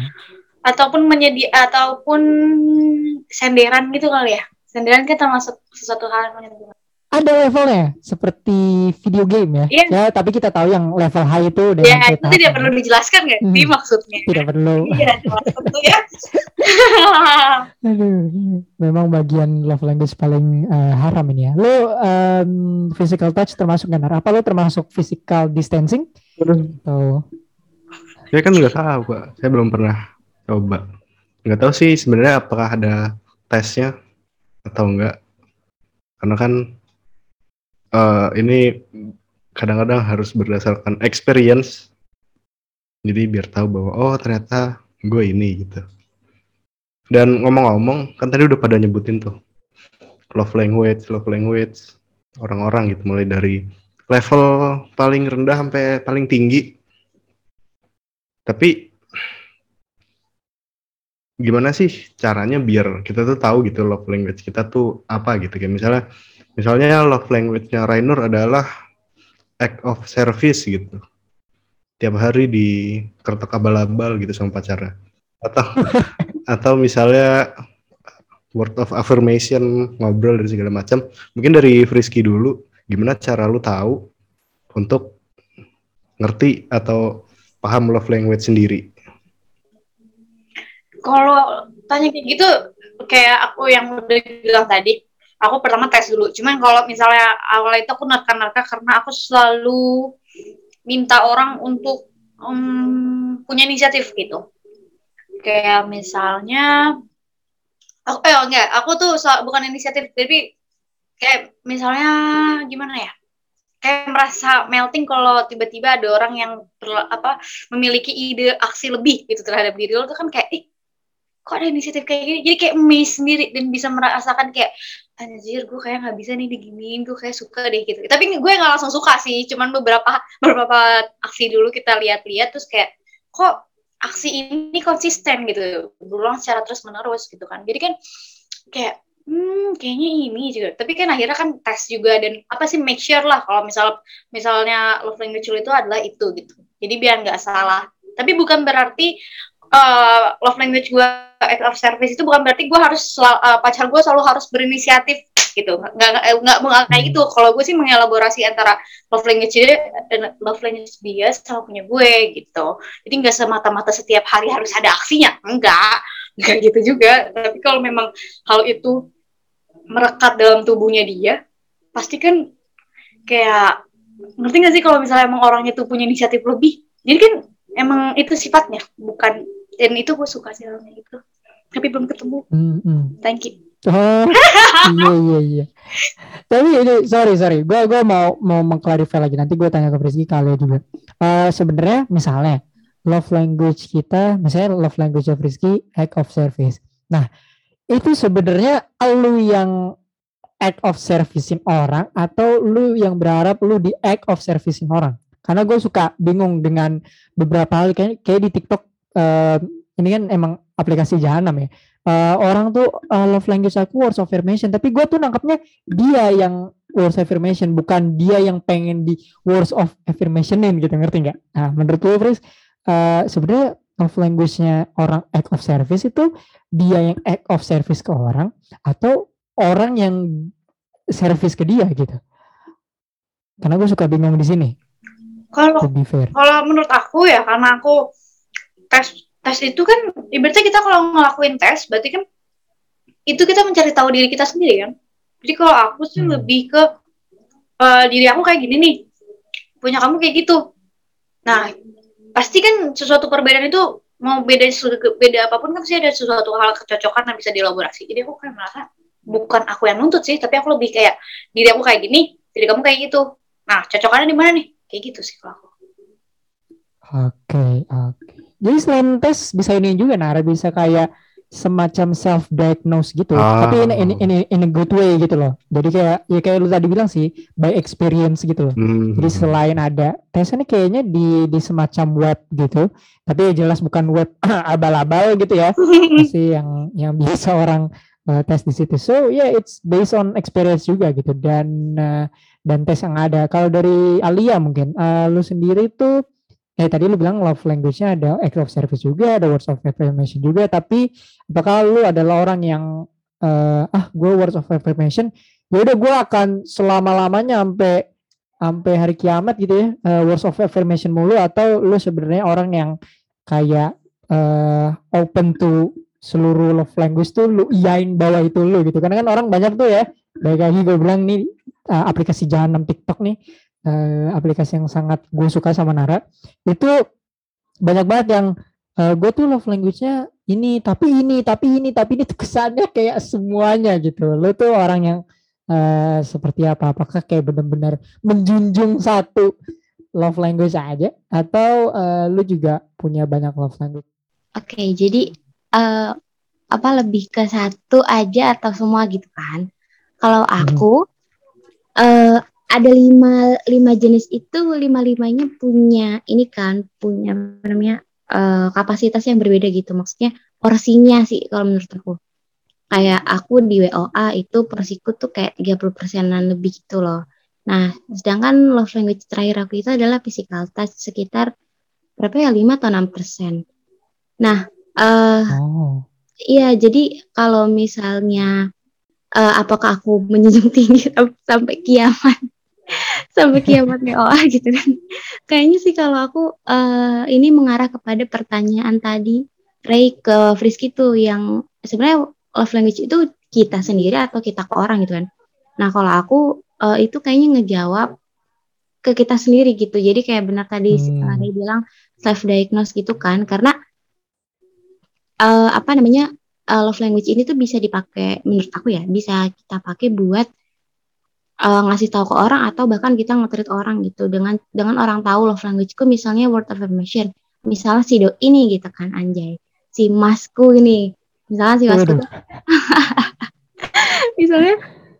ataupun menjadi ataupun senderan gitu kali ya. Senderan kan termasuk sesuatu hal yang menyentuh ada levelnya seperti video game ya. Iya. Ya, tapi kita tahu yang level high itu udah ya sampai itu tidak perlu dijelaskan nggak sih Hmm. maksudnya tidak perlu. iya ya Aduh, memang bagian love language paling eh, haram ini ya. Lo em, physical touch termasuk nggak? Nar? Apa lo termasuk physical distancing? Atau Saya kan nggak tahu pak, saya belum pernah coba. Nggak tahu sih sebenarnya apakah ada tesnya atau enggak. Karena kan eh, ini kadang-kadang harus berdasarkan experience. Jadi biar tahu bahwa oh ternyata gue ini gitu. Dan ngomong-ngomong, kan tadi udah pada nyebutin tuh love language, love language orang-orang gitu mulai dari level paling rendah sampai paling tinggi. Tapi gimana sih caranya biar kita tuh tahu gitu love language kita tuh apa gitu kayak misalnya misalnya love language-nya Rainer adalah act of service gitu. Tiap hari di kertok abal-abal gitu sama pacarnya. Atau atau misalnya word of affirmation ngobrol dari segala macam. Mungkin dari Frisky dulu gimana cara lu tahu untuk ngerti atau paham love language sendiri. kalau tanya kayak gitu kayak aku yang udah bilang tadi aku pertama tes dulu. Cuman kalau misalnya awal itu aku nerka-nerka karena aku selalu minta orang untuk em, punya inisiatif gitu. Kayak misalnya aku eh enggak aku tuh sel- bukan inisiatif tapi kayak misalnya gimana ya? Kayak merasa melting kalau tiba-tiba ada orang yang apa memiliki ide aksi lebih gitu terhadap diri lo tuh kan kayak ih kok ada inisiatif kayak gini? Jadi kayak amazed sendiri dan bisa merasakan kayak anjir gue kayak nggak bisa nih diginiin gue kayak suka deh gitu. Tapi gue nggak langsung suka sih cuman beberapa beberapa aksi dulu kita lihat-lihat terus kayak kok aksi ini konsisten gitu berulang secara terus menerus gitu kan. Jadi kan kayak hmm kayaknya ini juga. Tapi kan akhirnya kan tes juga dan apa sih make sure lah kalau misal misalnya love language itu adalah itu gitu. Jadi biar nggak salah. Tapi bukan berarti uh, love language gue act of service itu bukan berarti gue harus uh, pacar gue selalu harus berinisiatif gitu. Nggak nggak nggak kayak gitu kalau gue sih mengelaborasi antara love language dia dan love language dia sama punya gue gitu. Jadi nggak semata-mata setiap hari harus ada aksinya. Enggak enggak gitu juga. Tapi kalau memang hal itu merekat dalam tubuhnya dia pasti kan kayak ngerti gak sih kalau misalnya emang orangnya tuh punya inisiatif lebih? Jadi kan emang itu sifatnya bukan dan itu gue suka sih orangnya itu tapi belum ketemu Hmm, hmm. thank you Oh, iya iya iya. Tapi ini sorry sorry, gua gua mau mau mengklarifikasi lagi. Nanti gue tanya ke Rizky kalian juga. Eh Sebenarnya misalnya love language kita, misalnya love language of Rizky act of service. Nah, itu sebenarnya lu yang act of servicing orang atau lu yang berharap lu di act of servicing orang? Karena gue suka bingung dengan beberapa hal kayak kayak di TikTok eh, ini kan emang aplikasi jahanam ya. Eh, orang tuh eh, love language aku words of affirmation, tapi gue tuh nangkapnya dia yang words of affirmation, bukan dia yang pengen di words of affirmationin gitu, ngerti nggak? Nah, menurut gue, Fris, eh, sebenarnya love language-nya orang act of service itu dia yang act of service ke orang atau orang yang service ke dia gitu. Karena gue suka bingung di sini, Kalau kalau menurut aku ya karena aku tes tes itu kan ibaratnya kita kalau ngelakuin tes berarti kan itu kita mencari tahu diri kita sendiri kan. Jadi kalau aku sih Hmm. lebih ke eh, diri aku kayak gini nih. Punya kamu kayak gitu. Nah, pasti kan sesuatu perbedaan itu mau beda beda apa pun kan pasti ada sesuatu hal kecocokan yang bisa dielaborasi. Jadi aku kan merasa bukan aku yang nuntut sih, tapi aku lebih kayak diri aku kayak gini, diri kamu kayak gitu. Nah, cocokannya di mana nih? Kayak gitu sih kalau aku. Oke, oke. Jadi selain tes bisa ini juga Nara bisa kayak semacam self diagnose gitu. Ah. Tapi ini ini ini in a good way gitu loh. Jadi kayak ya kayak lu tadi bilang sih by experience gitu loh. Hmm. Jadi selain ada tesnya nih kayaknya di di semacam web gitu. Tapi ya jelas bukan web abal-abal gitu ya. Masih yang yang biasa orang uh, tes di situ. So yeah, it's based on experience juga gitu dan uh, dan tes yang ada. Kalau dari Alia mungkin, uh, lu sendiri tuh eh tadi lu bilang love language-nya ada act of service juga, ada words of affirmation juga. Tapi apakah lu adalah orang yang uh, ah gue words of affirmation, ya udah gue akan selama lamanya sampai sampai hari kiamat gitu ya uh, words of affirmation mulu atau lu sebenarnya orang yang kayak uh, open to seluruh love language tuh lu iyain bawah itu lu gitu karena kan orang banyak tuh ya baik lagi gue bilang nih uh, aplikasi jahanam TikTok nih uh, aplikasi yang sangat gue suka sama Nara itu banyak banget yang uh, gue tuh love language-nya ini tapi ini tapi ini tapi ini tuh kesannya kayak semuanya gitu. Lu tuh orang yang uh, seperti apa? Apakah kayak benar-benar menjunjung satu love language aja? Atau uh, lu juga punya banyak love language? Oke, jadi eh, apa lebih ke satu aja atau semua gitu kan? Kalau aku eh ada lima lima jenis itu lima limanya punya ini kan punya apa namanya eh, kapasitas yang berbeda gitu. Maksudnya porsinya sih kalau menurut aku. Kayak aku di WOA itu porsiku tuh kayak 30 persenan lebih gitu loh. Nah sedangkan love language terakhir aku itu adalah physical touch sekitar berapa ya 5 atau 6 persen. Nah eh oh. Iya, jadi kalau misalnya eh, apakah aku menjunjung tinggi sam- sampai kiamat, sampai kiamat WOA gitu kan? Kayaknya sih kalau aku eh, ini mengarah kepada pertanyaan tadi Ray ke Frisky tuh yang sebenarnya love language itu kita sendiri atau kita ke orang gitu kan? Nah kalau aku eh, itu kayaknya ngejawab ke kita sendiri gitu. Jadi kayak benar tadi Hmm. Ray bilang self diagnose gitu kan? Karena eh, apa namanya eh, love language ini tuh bisa dipakai menurut aku ya bisa kita pakai buat eh, ngasih tahu ke orang atau bahkan kita nge-treat orang gitu. Dengan dengan orang tahu love languageku misalnya word of affirmation. Misalnya si do ini gitu kan anjay. Si masku ini. Misalnya si masku misalnya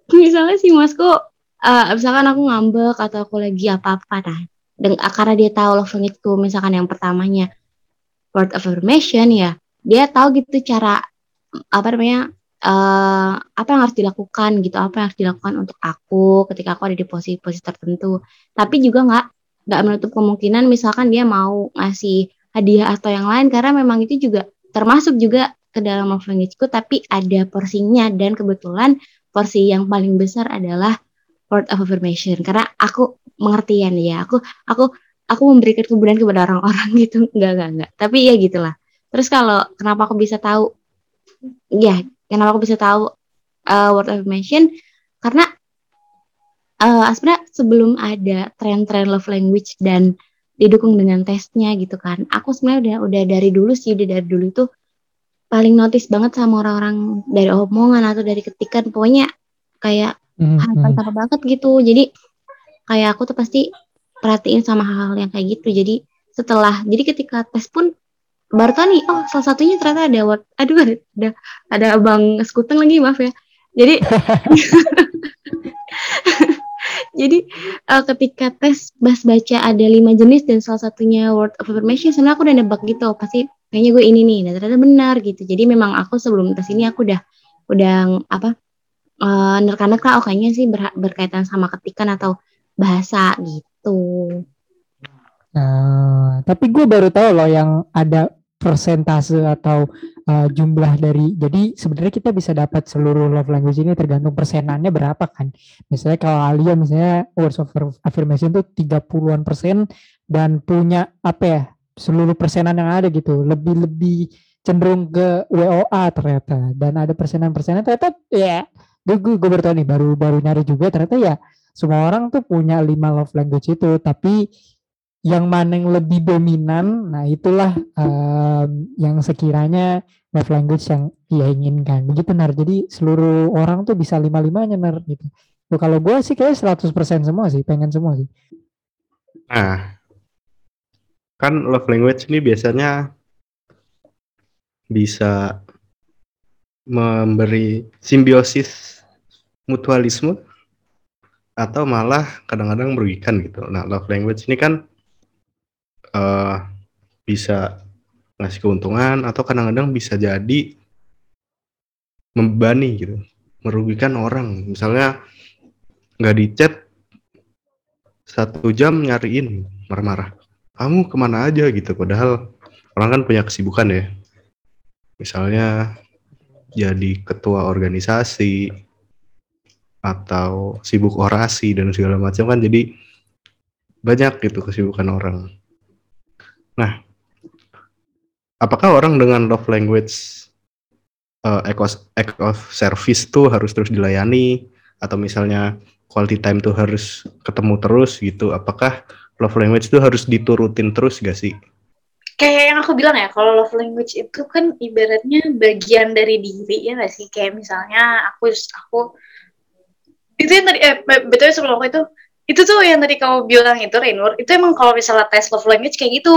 misalnya si masku eh, misalkan aku ngambek atau aku lagi apa-apa nah dengan karena dia tahu love languageku misalkan yang pertamanya. Word of affirmation ya dia tahu gitu cara apa namanya eh apa yang harus dilakukan gitu apa yang harus dilakukan untuk aku ketika aku ada di posisi-posisi tertentu. Tapi juga nggak nggak menutup kemungkinan misalkan dia mau ngasih hadiah atau yang lain karena memang itu juga termasuk juga ke dalam love tapi ada porsinya. Dan kebetulan porsi yang paling besar adalah word of affirmation. Karena aku mengertian ya aku aku aku memberikan kemudahan kepada orang-orang gitu. Enggak enggak enggak tapi ya gitulah. Terus kalau kenapa aku bisa tahu? Ya kenapa aku bisa tahu uh, word of affirmation karena uh, sebenarnya sebelum ada tren-tren love language dan didukung dengan tesnya gitu kan aku sebenarnya udah udah dari dulu sih udah dari dulu tuh paling notice banget sama orang-orang dari omongan atau dari ketikan pokoknya kayak Hmm, hal hmm. banget gitu jadi kayak aku tuh pasti perhatiin sama hal-hal yang kayak gitu jadi setelah jadi ketika tes pun nih oh salah satunya ternyata ada word aduh ada ada, abang skuteng lagi maaf ya. Jadi jadi uh, ketika tes bas baca ada lima jenis dan salah satunya word of affirmation sebenarnya aku udah nebak gitu pasti kayaknya gue ini nih dan ternyata benar gitu. Jadi memang aku sebelum tes ini aku udah udah apa uh, nerka-nerka oh kayaknya sih ber, berkaitan sama ketikan atau bahasa gitu. Nah, tapi gue baru tahu loh yang ada persentase atau uh, jumlah dari jadi sebenarnya kita bisa dapat seluruh love language ini tergantung persenannya berapa kan. Misalnya kalau Alia misalnya words of affirmation itu 30-an persen dan punya apa ya seluruh persenan yang ada gitu lebih-lebih cenderung ke WOA ternyata dan ada persenan-persenan ternyata ya gue gue baru tahu nih baru baru nyari juga ternyata ya semua orang tuh punya lima love language itu tapi yang mana yang lebih dominan, nah itulah um, yang sekiranya love language yang ia inginkan. Begitu Nar. Jadi seluruh orang tuh bisa lima-limanya Nar gitu. Tuh, kalau gue sih kayak 100% semua sih, pengen semua sih. Nah, kan love language ini biasanya bisa memberi simbiosis mutualisme atau malah kadang-kadang merugikan gitu. Nah, love language ini kan uh, bisa ngasih keuntungan atau kadang-kadang bisa jadi membebani gitu, merugikan orang. Misalnya nggak di chat satu jam nyariin marah-marah. Kamu ke mana aja gitu, padahal orang kan punya kesibukan ya. Misalnya jadi ketua organisasi atau sibuk orasi dan segala macam kan jadi banyak gitu kesibukan orang. Nah, apakah orang dengan love language uh, act of service tuh harus terus dilayani atau misalnya quality time tuh harus ketemu terus gitu? Apakah love language tuh harus diturutin terus gak sih? Kayak yang aku bilang ya, kalau love language itu kan ibaratnya bagian dari diri ya gak sih? Kayak misalnya aku aku itu yang tadi eh betul sebelum aku itu itu tuh yang tadi kamu bilang itu Rainur itu emang kalau misalnya tes love language kayak gitu.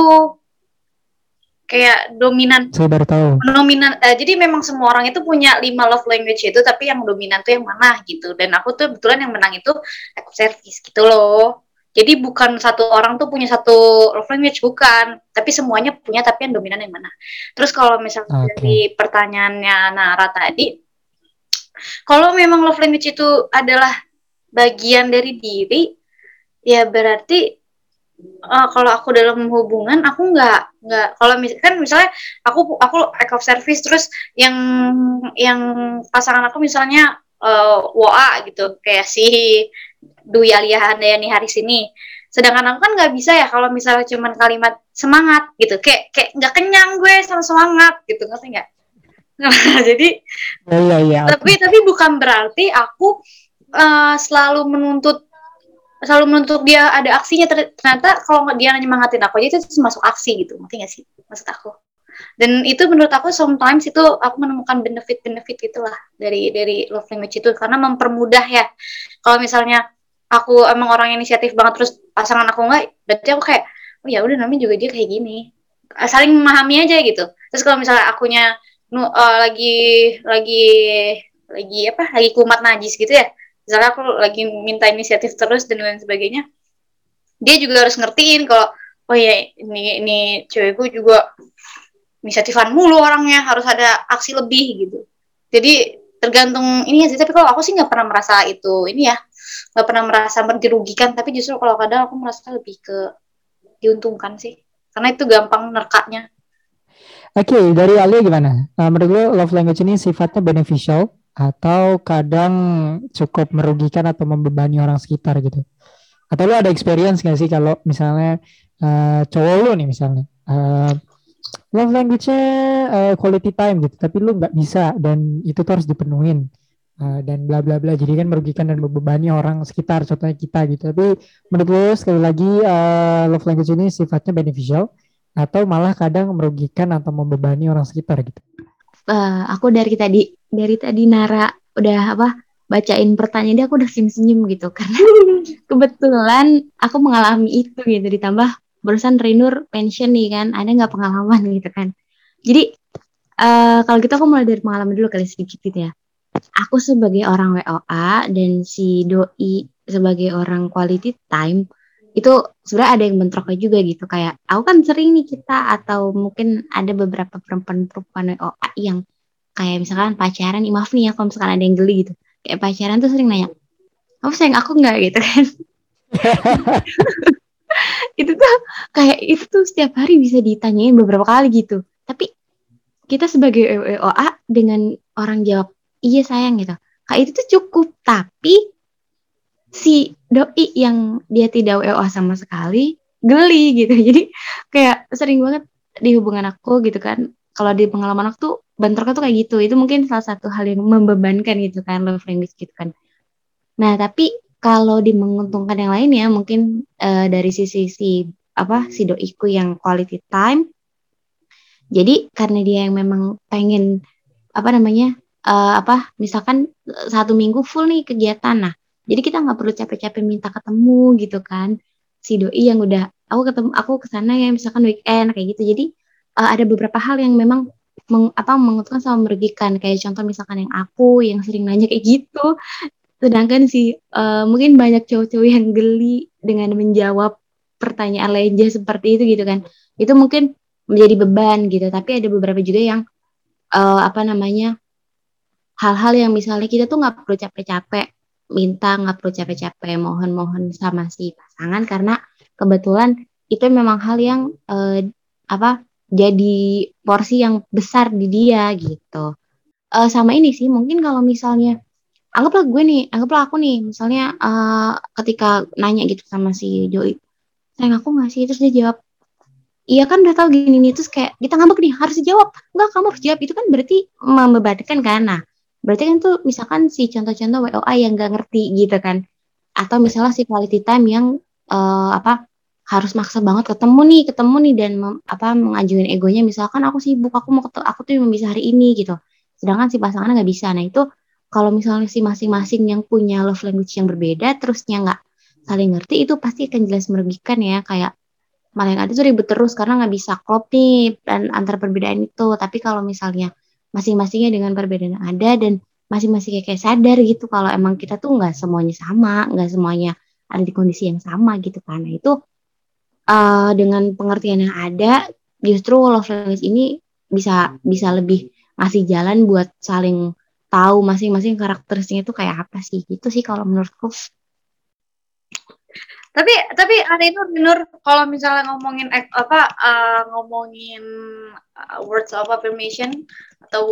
Kayak dominan. Saya baru tahu. Dominan uh, jadi memang semua orang itu punya lima love language itu tapi yang dominan tuh yang mana gitu. Dan aku tuh kebetulan yang menang itu act service gitu loh. Jadi bukan satu orang tuh punya satu love language bukan. Tapi semuanya punya tapi yang dominan yang mana. Terus kalau misalnya okay. dari pertanyaannya Nara tadi kalau memang love language itu adalah bagian dari diri ya berarti uh, kalau aku dalam hubungan aku nggak nggak kalau mis kan misalnya aku aku act of service terus yang yang pasangan aku misalnya uh, WA gitu kayak si Dwi Alia Handayani hari sini sedangkan aku kan nggak bisa ya kalau misalnya cuman kalimat semangat gitu kayak kayak nggak kenyang gue sama semangat gitu ngerti nggak jadi oh, iya, iya. tapi tapi bukan berarti aku uh, selalu menuntut selalu menuntut dia ada aksinya ternyata kalau dia nyemangatin aku aja itu masuk aksi gitu ngerti gak sih? Maksud aku. Dan itu menurut aku sometimes itu aku menemukan benefit-benefit itulah dari dari love language itu karena mempermudah ya. Kalau misalnya aku emang orang inisiatif banget terus pasangan aku enggak berarti aku kayak oh ya udah namanya juga dia kayak gini. Saling memahami aja gitu. Terus kalau misalnya akunya uh, lagi lagi lagi apa lagi kumat najis gitu ya misalnya aku lagi minta inisiatif terus dan lain sebagainya dia juga harus ngertiin kalau oh ya ini ini cewekku juga inisiatifan mulu orangnya harus ada aksi lebih gitu. Jadi tergantung ini sih tapi kalau aku sih nggak pernah merasa itu ini ya nggak pernah merasa dirugikan tapi justru kalau kadang aku merasa lebih ke diuntungkan sih karena itu gampang nerkanya Oke, okay, dari Alia gimana? Uh, menurut gue love language ini sifatnya beneficial atau kadang cukup merugikan atau membebani orang sekitar gitu. Atau lu ada experience gak sih kalau misalnya uh, cowok lu nih misalnya uh, love language-nya uh, quality time gitu tapi lu nggak bisa dan itu tuh harus dipenuhin uh, dan bla bla bla. Jadi kan merugikan dan membebani orang sekitar contohnya kita gitu. Tapi menurut lu sekali lagi uh, love language ini sifatnya beneficial atau malah kadang merugikan atau membebani orang sekitar gitu uh, aku dari tadi dari tadi Nara udah apa bacain pertanyaan dia aku udah senyum senyum gitu karena kebetulan aku mengalami itu gitu ditambah barusan Renur pension nih kan ada nggak pengalaman gitu kan Jadi eh kalau gitu aku mulai dari pengalaman dulu kali sedikit gitu ya. Aku sebagai orang WOA dan si doi sebagai orang quality time itu sebenarnya ada yang bentroknya juga gitu kayak aku kan sering nih kita atau mungkin ada beberapa perempuan-perempuan WOA yang kayak misalkan pacaran, maaf nih ya kalau misalkan ada yang geli gitu. Kayak pacaran tuh sering nanya, kamu sayang aku nggak gitu kan? itu tuh kayak itu tuh setiap hari bisa ditanyain beberapa kali gitu. Tapi kita sebagai WOA dengan orang jawab iya sayang gitu. Kayak itu tuh cukup. Tapi si doi yang dia tidak WOA sama sekali geli gitu. Jadi kayak sering banget di hubungan aku gitu kan. Kalau di pengalaman aku tuh bentroknya tuh kayak gitu. Itu mungkin salah satu hal yang membebankan gitu kan love language gitu kan. Nah, tapi kalau di menguntungkan yang lainnya mungkin uh, dari sisi si apa si doiku yang quality time. Jadi karena dia yang memang pengen apa namanya uh, apa misalkan satu minggu full nih kegiatan nah jadi kita nggak perlu capek-capek minta ketemu gitu kan. Si doi yang udah aku ketemu aku ke sana ya misalkan weekend kayak gitu. Jadi uh, ada beberapa hal yang memang meng, apa menguntungkan sama merugikan. Kayak contoh misalkan yang aku yang sering nanya kayak gitu. Sedangkan si uh, mungkin banyak cowok-cowok yang geli dengan menjawab pertanyaan leja seperti itu gitu kan. Itu mungkin menjadi beban gitu. Tapi ada beberapa juga yang uh, apa namanya hal-hal yang misalnya kita tuh nggak perlu capek-capek minta nggak perlu capek-capek mohon-mohon sama si pasangan karena kebetulan itu memang hal yang uh, apa jadi porsi yang besar di dia gitu uh, sama ini sih mungkin kalau misalnya anggaplah gue nih, anggaplah aku nih, misalnya uh, ketika nanya gitu sama si Joy, sayang aku nggak sih? Terus dia jawab, iya kan udah tahu gini nih, terus kayak kita ngambek nih, harus dijawab. Enggak, kamu harus jawab. Itu kan berarti membebankan kan? Nah, berarti kan tuh misalkan si contoh-contoh WOA yang gak ngerti gitu kan. Atau misalnya si quality time yang uh, apa harus maksa banget ketemu nih, ketemu nih dan mem, apa mengajuin egonya misalkan aku sibuk, aku mau ketemu, aku tuh bisa hari ini gitu. Sedangkan si pasangan nggak bisa. Nah, itu kalau misalnya si masing-masing yang punya love language yang berbeda terusnya nggak saling ngerti itu pasti akan jelas merugikan ya kayak malah yang ada tuh ribet terus karena nggak bisa klop nih dan antar perbedaan itu tapi kalau misalnya masing-masingnya dengan perbedaan yang ada dan masing-masing kayak sadar gitu kalau emang kita tuh nggak semuanya sama nggak semuanya ada di kondisi yang sama gitu karena itu uh, dengan pengertian yang ada justru love language ini bisa bisa lebih ngasih jalan buat saling tahu masing-masing karakteristiknya itu kayak apa sih gitu sih kalau menurutku. Tapi tapi itu Nur kalau misalnya ngomongin apa uh, ngomongin uh, words of affirmation atau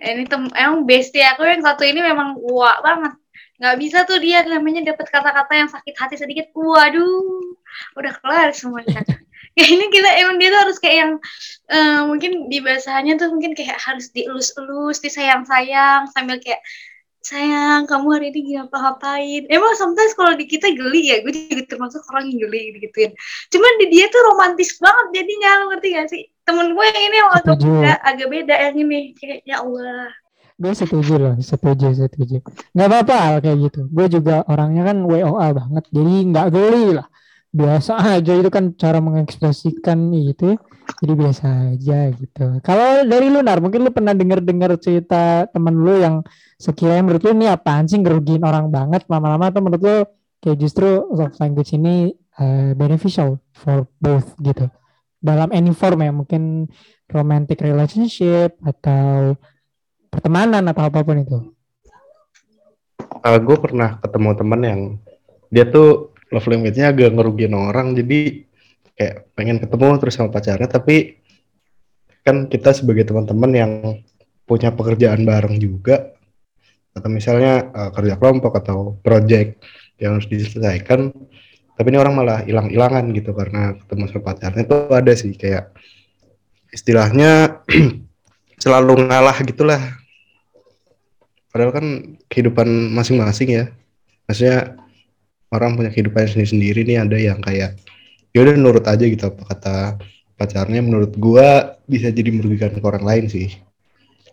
ini tem emang bestie aku yang satu ini memang wa banget. Nggak bisa tuh dia namanya dapat kata-kata yang sakit hati sedikit. Waduh udah kelar semuanya. Ya ini kita emang dia tuh harus kayak yang uh, mungkin di bahasanya tuh mungkin kayak harus dielus-elus disayang-sayang sambil kayak sayang kamu hari ini gak apa-apain. Emang sometimes kalau di kita geli ya gue juga termasuk orang yang geli gitu gituin cuman di dia tuh romantis banget jadinya lo ngerti gak sih temen gue yang ini yang agak beda agak beda yang ini. Kayak ya Allah. Gue setuju loh setuju setuju. Nggak apa-apa kayak gitu. Gue juga orangnya kan WOA banget jadi nggak geli lah. Biasa aja itu kan cara mengekspresikan gitu ya. Jadi biasa aja gitu. Kalau dari lu Nar, mungkin lu pernah denger-dengar cerita temen lu yang sekiranya menurut lu ini apaan sih ngerugiin orang banget? Lama-lama atau menurut lu kayak justru love language ini uh, beneficial for both gitu. Dalam any form ya, mungkin romantic relationship atau pertemanan atau apa pun itu. Uh, gue pernah ketemu temen yang dia tuh love language-nya agak ngerugiin orang jadi kayak pengen ketemu terus sama pacarnya tapi kan kita sebagai teman-teman yang punya pekerjaan bareng juga atau misalnya uh, kerja kelompok atau project yang harus diselesaikan tapi ini orang malah hilang-hilangan gitu karena ketemu sama pacarnya. Itu ada sih kayak istilahnya selalu ngalah gitulah. Padahal kan kehidupan masing-masing ya. Maksudnya orang punya kehidupan sendiri-sendiri nih ada yang kayak ya udah nurut aja gitu apa kata pacarnya. Menurut gua bisa jadi merugikan ke orang lain sih.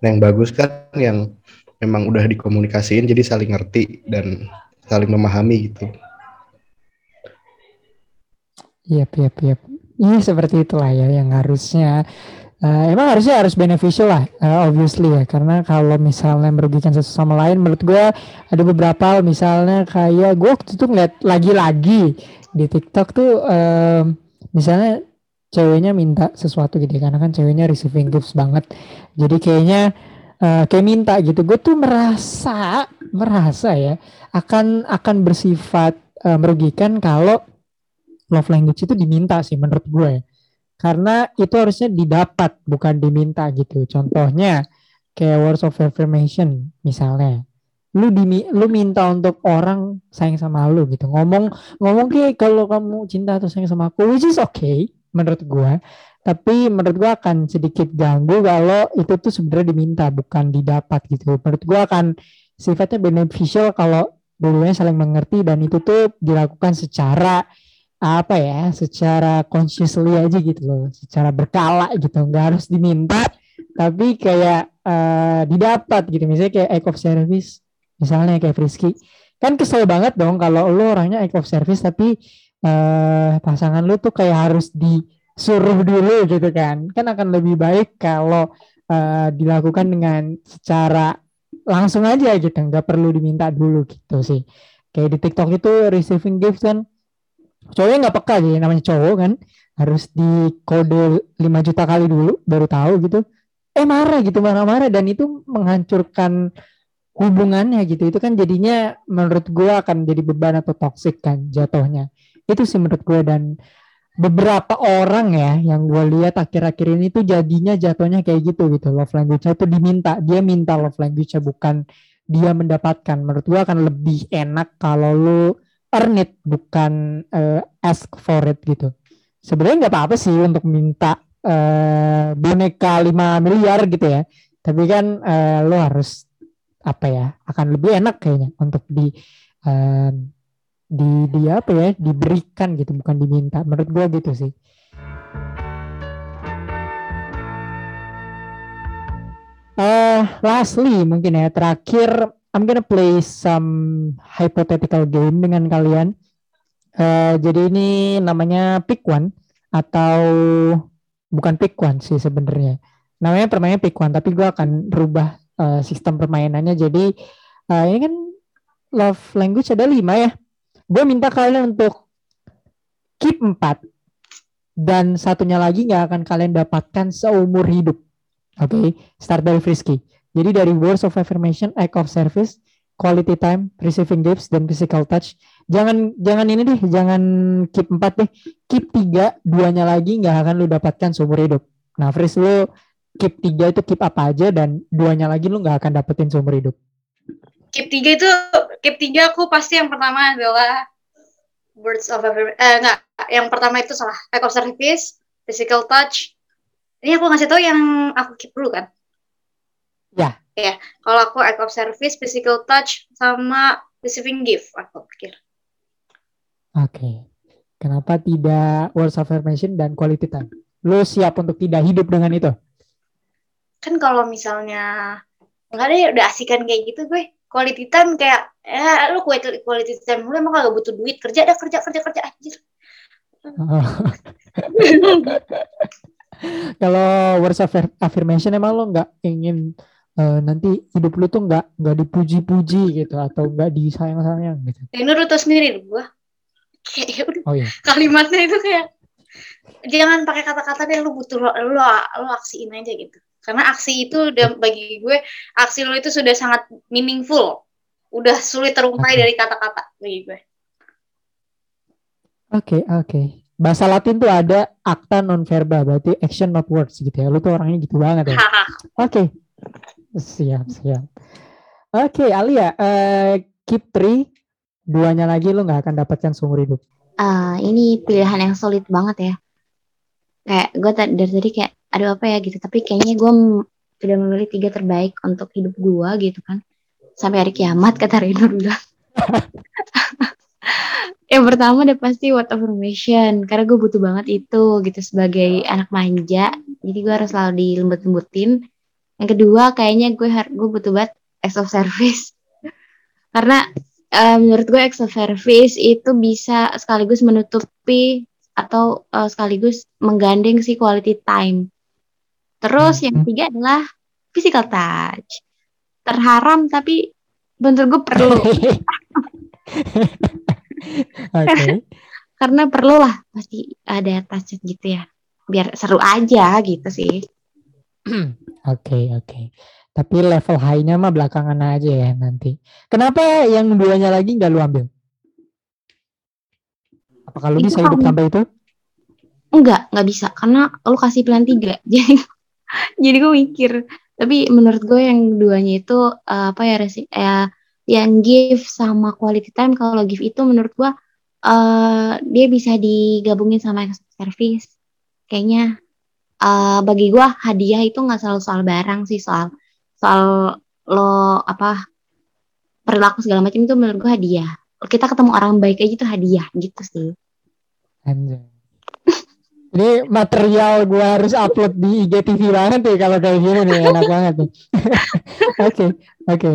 Nah, yang bagus kan yang memang udah dikomunikasiin jadi saling ngerti dan saling memahami gitu Iya, iya, iya. Iya seperti itulah ya yang harusnya Eh, emang harusnya harus beneficial lah, eh, obviously ya. Karena kalau misalnya merugikan satu sama lain, menurut gue ada beberapa hal, misalnya kayak gue waktu itu ngeliat lagi-lagi di TikTok tuh, em, misalnya ceweknya minta sesuatu gitu, ya, karena kan ceweknya receiving gifts banget. Jadi kayaknya eh, kayak minta gitu. Gue tuh merasa, merasa ya akan akan bersifat eh, merugikan kalau love language itu diminta sih menurut gue. Karena itu harusnya didapat bukan diminta gitu. Contohnya kayak words of affirmation misalnya. Lu dimi, lu minta untuk orang sayang sama lu gitu. Ngomong ngomong kayak kalau kamu cinta atau sayang sama aku which is okay menurut gue. Tapi menurut gue akan sedikit ganggu kalau itu tuh sebenarnya diminta bukan didapat gitu. Menurut gue akan sifatnya beneficial kalau dulunya saling mengerti dan itu tuh dilakukan secara apa ya secara consciously aja gitu loh secara berkala gitu nggak harus diminta tapi kayak eh, didapat gitu. Misalnya kayak act of service misalnya kayak Frisky kan kesel banget dong kalau lu orangnya act of service tapi eh, pasangan lu tuh kayak harus disuruh dulu gitu kan. Kan akan lebih baik kalau eh, dilakukan dengan secara langsung aja gitu nggak perlu diminta dulu gitu sih. Kayak di TikTok itu receiving gifts kan cowoknya nggak peka sih namanya cowok kan. Harus di kode 5 juta kali dulu baru tahu gitu. Eh marah gitu marah-marah. Dan itu menghancurkan hubungannya gitu. Itu kan jadinya menurut gua akan jadi beban atau toxic kan jatuhnya. Itu sih menurut gua. Dan beberapa orang ya yang gue lihat akhir-akhir ini tuh jadinya jatuhnya kayak gitu gitu. Love language-nya itu diminta. Dia minta love language-nya bukan dia mendapatkan. Menurut gua akan lebih enak kalau lu earn it bukan eh, ask for it gitu. Sebenarnya nggak apa-apa sih untuk minta eh, boneka 5 miliar gitu ya. Tapi kan eh, lo harus apa ya akan lebih enak kayaknya untuk di eh, di di apa ya diberikan gitu bukan diminta. Menurut gua gitu sih. Eh lastly mungkin ya terakhir I'm gonna play some hypothetical game dengan kalian. Eh, jadi ini namanya pick one atau bukan pick one sih sebenarnya. Namanya permainnya pick one, tapi gue akan rubah eh, sistem permainannya. Jadi eh, ini kan love language ada lima ya. Gue minta kalian untuk keep empat dan satunya lagi nggak akan kalian dapatkan seumur hidup. Oke, start dari Frisky. Jadi dari words of affirmation, act of service, quality time, receiving gifts, dan physical touch. Jangan jangan ini deh, jangan keep empat deh. Keep tiga, duanya lagi nggak akan lu dapatkan seumur hidup. Nah, Fris lu keep tiga itu keep apa aja dan duanya lagi lu nggak akan dapetin seumur hidup. Keep tiga itu, keep tiga aku pasti yang pertama adalah words of affirmation. Eh, enggak, yang pertama itu salah. Act of service, physical touch. Ini aku ngasih tahu yang aku keep dulu kan? Ya. Ya, kalau aku act of service, physical touch, sama receiving gift, aku pikir. Oke. Kenapa tidak words of affirmation dan quality time? Lu siap untuk tidak hidup dengan itu? Kan kalau misalnya, enggak ada ya udah asikan kayak gitu gue. Quality time kayak, ya lu quality, quality time lu emang gak butuh duit. Kerja dah, kerja, kerja, kerja, anjir. Kalau words of affirmation emang lo nggak ingin eh, nanti hidup lu tuh nggak nggak dipuji-puji gitu atau nggak disayang-sayang gitu. Ini lu tau sendiri gue. Kayak ya udah Oh iya. kalimatnya itu kayak jangan pakai kata-kata deh lu butuh lo lo, lo aksiin aja gitu karena aksi itu udah bagi gue aksi lo itu sudah sangat meaningful udah sulit terurai Oke. dari kata-kata bagi gue Oke, oke. Bahasa Latin tuh ada acta non verba, berarti action not words gitu ya. Lu tuh orangnya gitu banget ya. Oke. Siap, siap. Oke, Alia, eh keep three, duanya lagi lu nggak akan dapatkan seumur hidup. Ah, ini pilihan yang sulit banget ya. Kayak gue dari tadi kayak aduh apa ya gitu. Tapi kayaknya gue sudah memilih tiga terbaik untuk hidup gue gitu kan. Sampai hari kiamat kata Rino bilang. yang pertama udah pasti word affirmation karena gue butuh banget itu gitu sebagai anak manja jadi gue harus selalu dilembut-lembutin yang kedua kayaknya gue har- gue butuh banget acts of service karena eh, menurut gue acts of service itu bisa sekaligus menutupi atau eh, sekaligus menggandeng si quality time Terus yang Hmm. ketiga adalah physical touch. Terharam tapi menurut gue perlu Oke. karena perlu lah pasti ada touch gitu ya. Biar seru aja gitu sih. Oke, oke. Tapi level high-nya mah belakangan aja ya nanti. Kenapa yang duanya lagi nggak lu ambil? Apakah lu Itu bisa hidup sampai itu? Enggak, enggak bisa karena lu kasih pilihan tiga. Jadi jadi gue mikir. Tapi menurut gue yang duanya itu eh, apa ya resi eh, yang give sama quality time kalau give itu menurut gue eh dia bisa digabungin sama service. Kayaknya eh, bagi gue hadiah itu nggak selalu soal barang sih soal soal lo apa perilaku segala macam itu menurut gue hadiah. Kita ketemu orang baik aja itu hadiah gitu sih. Anjay. Ini material gua harus upload di IGTV banget nih kalau kayak gini nih enak banget nih. Oke, oke.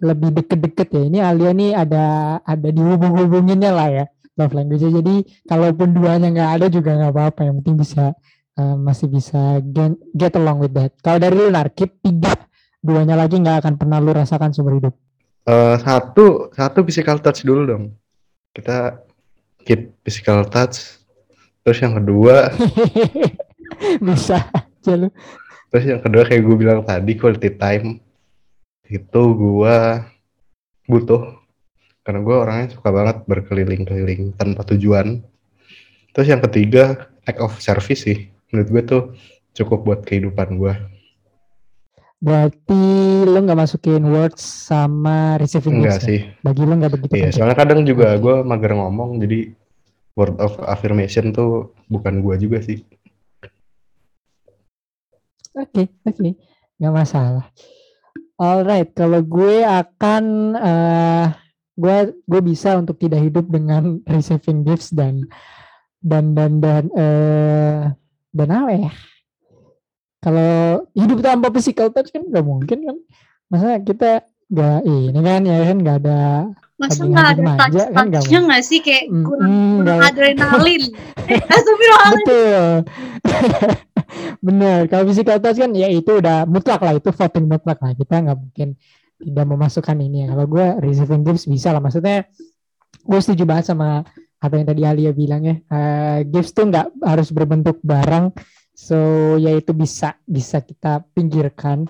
Lebih deket-deket ya. Ini Alia nih ada ada dihubung-hubunginnya lah ya love language. Jadi kalaupun duanya nggak ada juga nggak apa-apa. Yang penting bisa eh, masih bisa get, get along with that. Kalau dari lu Narkip tiga duanya lagi nggak akan pernah lu rasakan seumur hidup. Eh, satu satu physical touch dulu dong. Kita keep physical touch. Terus yang kedua, bisa aja lu. terus yang kedua kayak gue bilang tadi quality time itu gue butuh karena gue orangnya suka banget berkeliling-keliling tanpa tujuan. Terus yang ketiga act of service sih. Menurut gue tuh cukup buat kehidupan gue. Berarti lu nggak masukin words sama receiving Enggak words ya? sih. Bagi lu nggak begitu Iya, penting. soalnya kadang juga gue mager ngomong, jadi word of affirmation tuh bukan gue juga sih. Oke, oke, nggak masalah. Alright, kalau gue akan eh gue gue bisa untuk tidak hidup dengan receiving gifts dan dan dan dan eh dan apa ya? Kalau hidup tanpa physical touch kan nggak mungkin kan? Masa kita nggak ini kan ya kan nggak ada Masa nggak lagi ada touch kan touchnya nggak sih kayak kurang, mm, kurang adrenalin. eh, astagfirullahaladzim. Betul. Bener. Kalau physical touch kan ya itu udah mutlak lah. Itu voting mutlak lah. Kita nggak mungkin tidak memasukkan ini ya. Kalau gue receiving gifts bisa lah. Maksudnya gue setuju banget sama apa yang tadi Alia bilang ya. Eh, gifts tuh nggak harus berbentuk barang. So ya itu bisa bisa kita pinggirkan.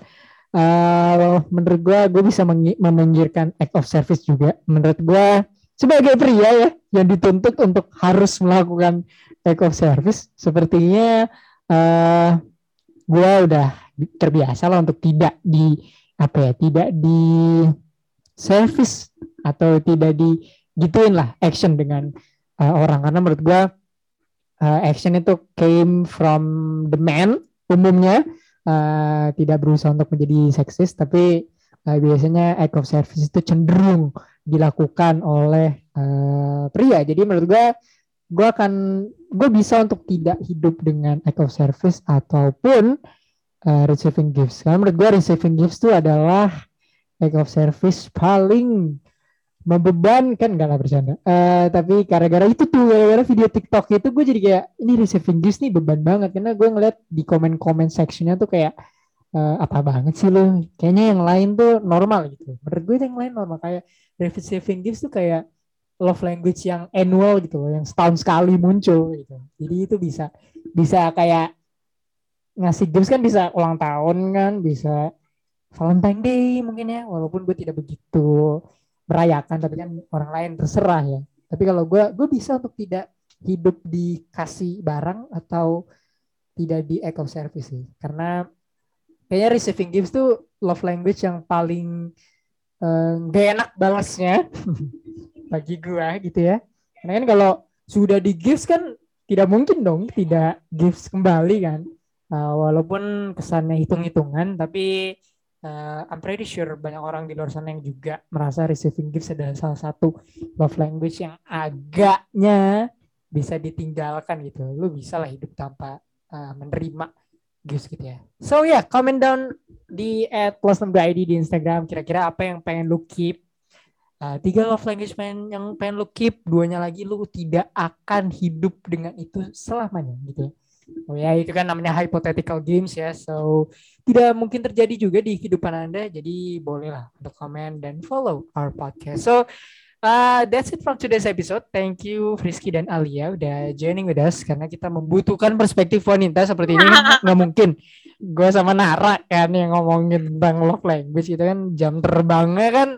Eh, menurut gue gue bisa meminggirkan act of service juga. Menurut gue sebagai pria ya yang dituntut untuk harus melakukan act of service sepertinya eh gue udah terbiasa lah untuk tidak di apa ya tidak di service atau tidak di gituin lah action dengan eh, orang. Karena menurut gue eh, action itu came from the man umumnya eh, tidak berusaha untuk menjadi seksis tapi eh, biasanya act of service itu cenderung dilakukan oleh eh, pria. Jadi menurut gue gue akan gue bisa untuk tidak hidup dengan act of service ataupun uh, receiving gifts. Karena menurut gue receiving gifts itu adalah act of service paling membebankan enggak lah bercanda. Eh tapi gara-gara itu tuh gara-gara video TikTok itu gue jadi kayak ini receiving gifts nih beban banget karena gue ngeliat di komen-komen sectionnya tuh kayak eh, apa banget sih lo? Kayaknya yang lain tuh normal gitu. Menurut gue yang lain normal kayak receiving gifts tuh kayak love language yang annual gitu loh, yang setahun sekali muncul gitu. Jadi itu bisa bisa kayak ngasih gifts kan bisa ulang tahun kan, bisa Valentine Day mungkin ya, walaupun gue tidak begitu merayakan, tapi kan orang lain terserah ya. Tapi kalau gue, gue bisa untuk tidak hidup dikasih barang atau tidak di of service sih, karena kayaknya receiving gifts tuh love language yang paling eh, gak enak balasnya bagi gua gitu ya. Karena kan kalau sudah di gifts kan tidak mungkin dong tidak gifts kembali kan. Uh, walaupun kesannya hitung-hitungan tapi uh, I'm pretty sure banyak orang di luar sana yang juga merasa receiving gifts adalah salah satu love language yang agaknya bisa ditinggalkan gitu. Lu bisa lah hidup tanpa uh, menerima gifts gitu ya. So ya, yeah, comment down di at plus ID di Instagram kira-kira apa yang pengen lu keep Uh, tiga love language pengen, yang pengen lu keep, duanya lagi lu tidak akan hidup dengan itu selamanya gitu. Oh ya itu kan namanya hypothetical games ya. So tidak mungkin terjadi juga di kehidupan Anda. Jadi bolehlah untuk komen dan follow our podcast. So uh, that's it from today's episode. Thank you Frisky dan Alia udah joining with us karena kita membutuhkan perspektif wanita seperti ini nggak mungkin. Gue sama Nara kan yang ngomongin tentang love language itu kan jam terbangnya kan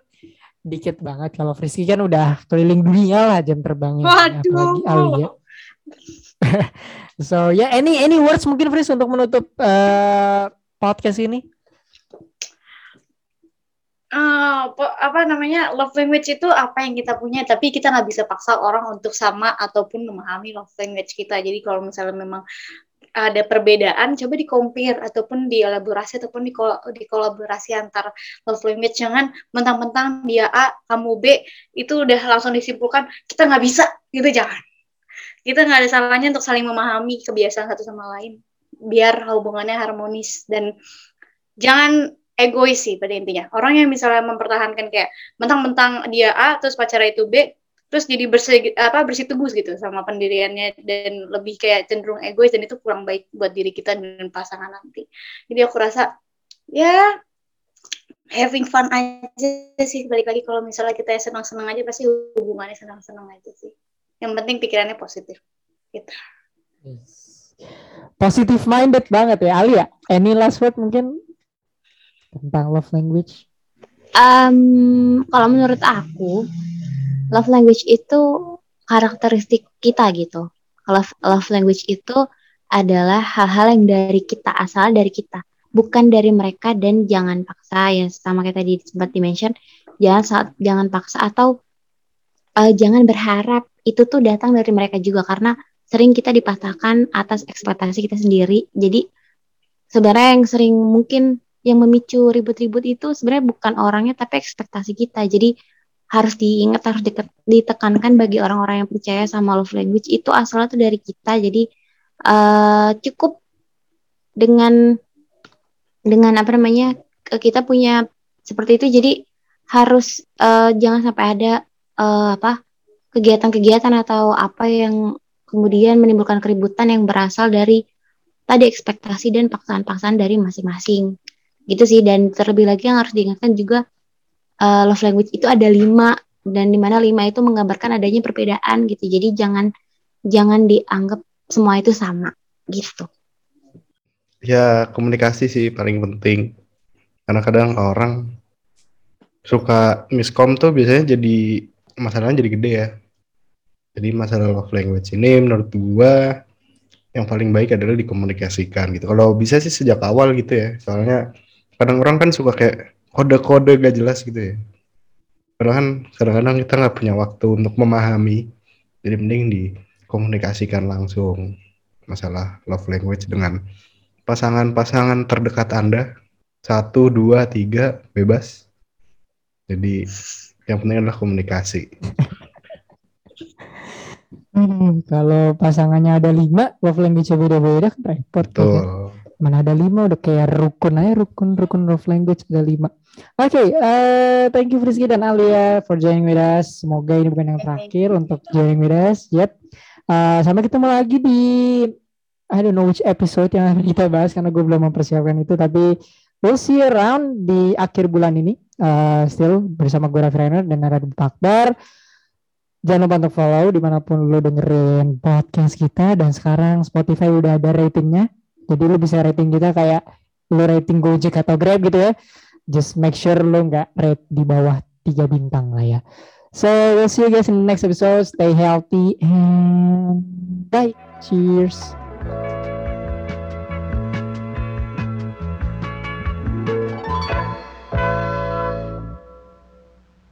dikit banget. Kalau Frisky kan udah keliling dunia lah jam terbangnya. Apalagi Alia. So ya yeah, any any words mungkin Fris untuk menutup uh, podcast ini? Uh, apa namanya love language itu apa yang kita punya tapi kita nggak bisa paksa orang untuk sama ataupun memahami love language kita. Jadi kalau misalnya memang ada perbedaan coba di compare ataupun dielaborasi ataupun di dikolaborasi antar love language. Jangan mentang-mentang dia A kamu B itu udah langsung disimpulkan kita nggak bisa gitu jangan kita nggak ada salahnya untuk saling memahami kebiasaan satu sama lain biar hubungannya harmonis dan jangan egois sih pada intinya. Orang yang misalnya mempertahankan kayak mentang-mentang dia A terus pacarnya itu B terus jadi bersih apa bersih tegus gitu sama pendiriannya dan lebih kayak cenderung egois dan itu kurang baik buat diri kita dan pasangan nanti. Jadi aku rasa ya having fun aja sih balik lagi kalau misalnya kita senang-senang aja pasti hubungannya senang-senang aja sih. Yang penting pikirannya positif. Gitu. Yes. Positive minded banget ya Alia. Any last word mungkin tentang love language? Um, kalau menurut aku, love language itu karakteristik kita gitu. Love, love language itu adalah hal-hal yang dari kita, asal dari kita. Bukan dari mereka dan jangan paksa ya sama kayak tadi sempat dimention jangan saat jangan paksa atau uh, jangan berharap itu tuh datang dari mereka juga karena sering kita dipatahkan atas ekspektasi kita sendiri. Jadi sebenarnya yang sering mungkin yang memicu ribut-ribut itu sebenarnya bukan orangnya tapi ekspektasi kita. Jadi harus diingat harus ditekankan bagi orang-orang yang percaya sama love language itu asalnya tuh dari kita. Jadi uh, cukup dengan dengan apa namanya kita punya seperti itu. Jadi harus uh, jangan sampai ada uh, apa kegiatan-kegiatan atau apa yang kemudian menimbulkan keributan yang berasal dari tadi ekspektasi dan paksaan-paksaan dari masing-masing. Gitu sih dan terlebih lagi yang harus diingatkan juga uh, love language itu ada lima dan di mana lima itu menggambarkan adanya perbedaan gitu. Jadi jangan jangan dianggap semua itu sama gitu. Ya komunikasi sih paling penting. Karena kadang orang suka miskom tuh biasanya jadi masalahnya jadi gede ya. Jadi masalah love language ini menurut gua yang paling baik adalah dikomunikasikan gitu. Kalau bisa sih sejak awal gitu ya. Soalnya kadang orang kan suka kayak kode-kode gak jelas gitu ya. Padahal kan kadang-kadang kita nggak punya waktu untuk memahami. Jadi mending dikomunikasikan langsung masalah love language dengan pasangan-pasangan terdekat anda. Satu dua tiga bebas. Jadi yang penting adalah komunikasi Hmm, kalau pasangannya ada lima, love language beda-beda kan repot. Betul. Kan? mana ada lima udah kayak rukun aja rukun rukun love language ada lima oke okay, uh, thank you Frisky dan Alia for joining with us semoga ini bukan yang terakhir untuk joining with us yep uh, sampai ketemu lagi di I don't know which episode yang akan kita bahas karena gue belum mempersiapkan itu tapi we'll see you around di akhir bulan ini uh, still bersama gue Raffi Rainer dan Nara Akbar Jangan lupa untuk follow di mana pun lo dengerin podcast kita dan sekarang Spotify udah ada ratingnya jadi lu bisa rating kita kayak lu rating Gojek atau Grab gitu ya. Just make sure lu nggak rate di bawah tiga bintang lah ya. So we'll see you guys in the next episode. Stay healthy and bye. Cheers.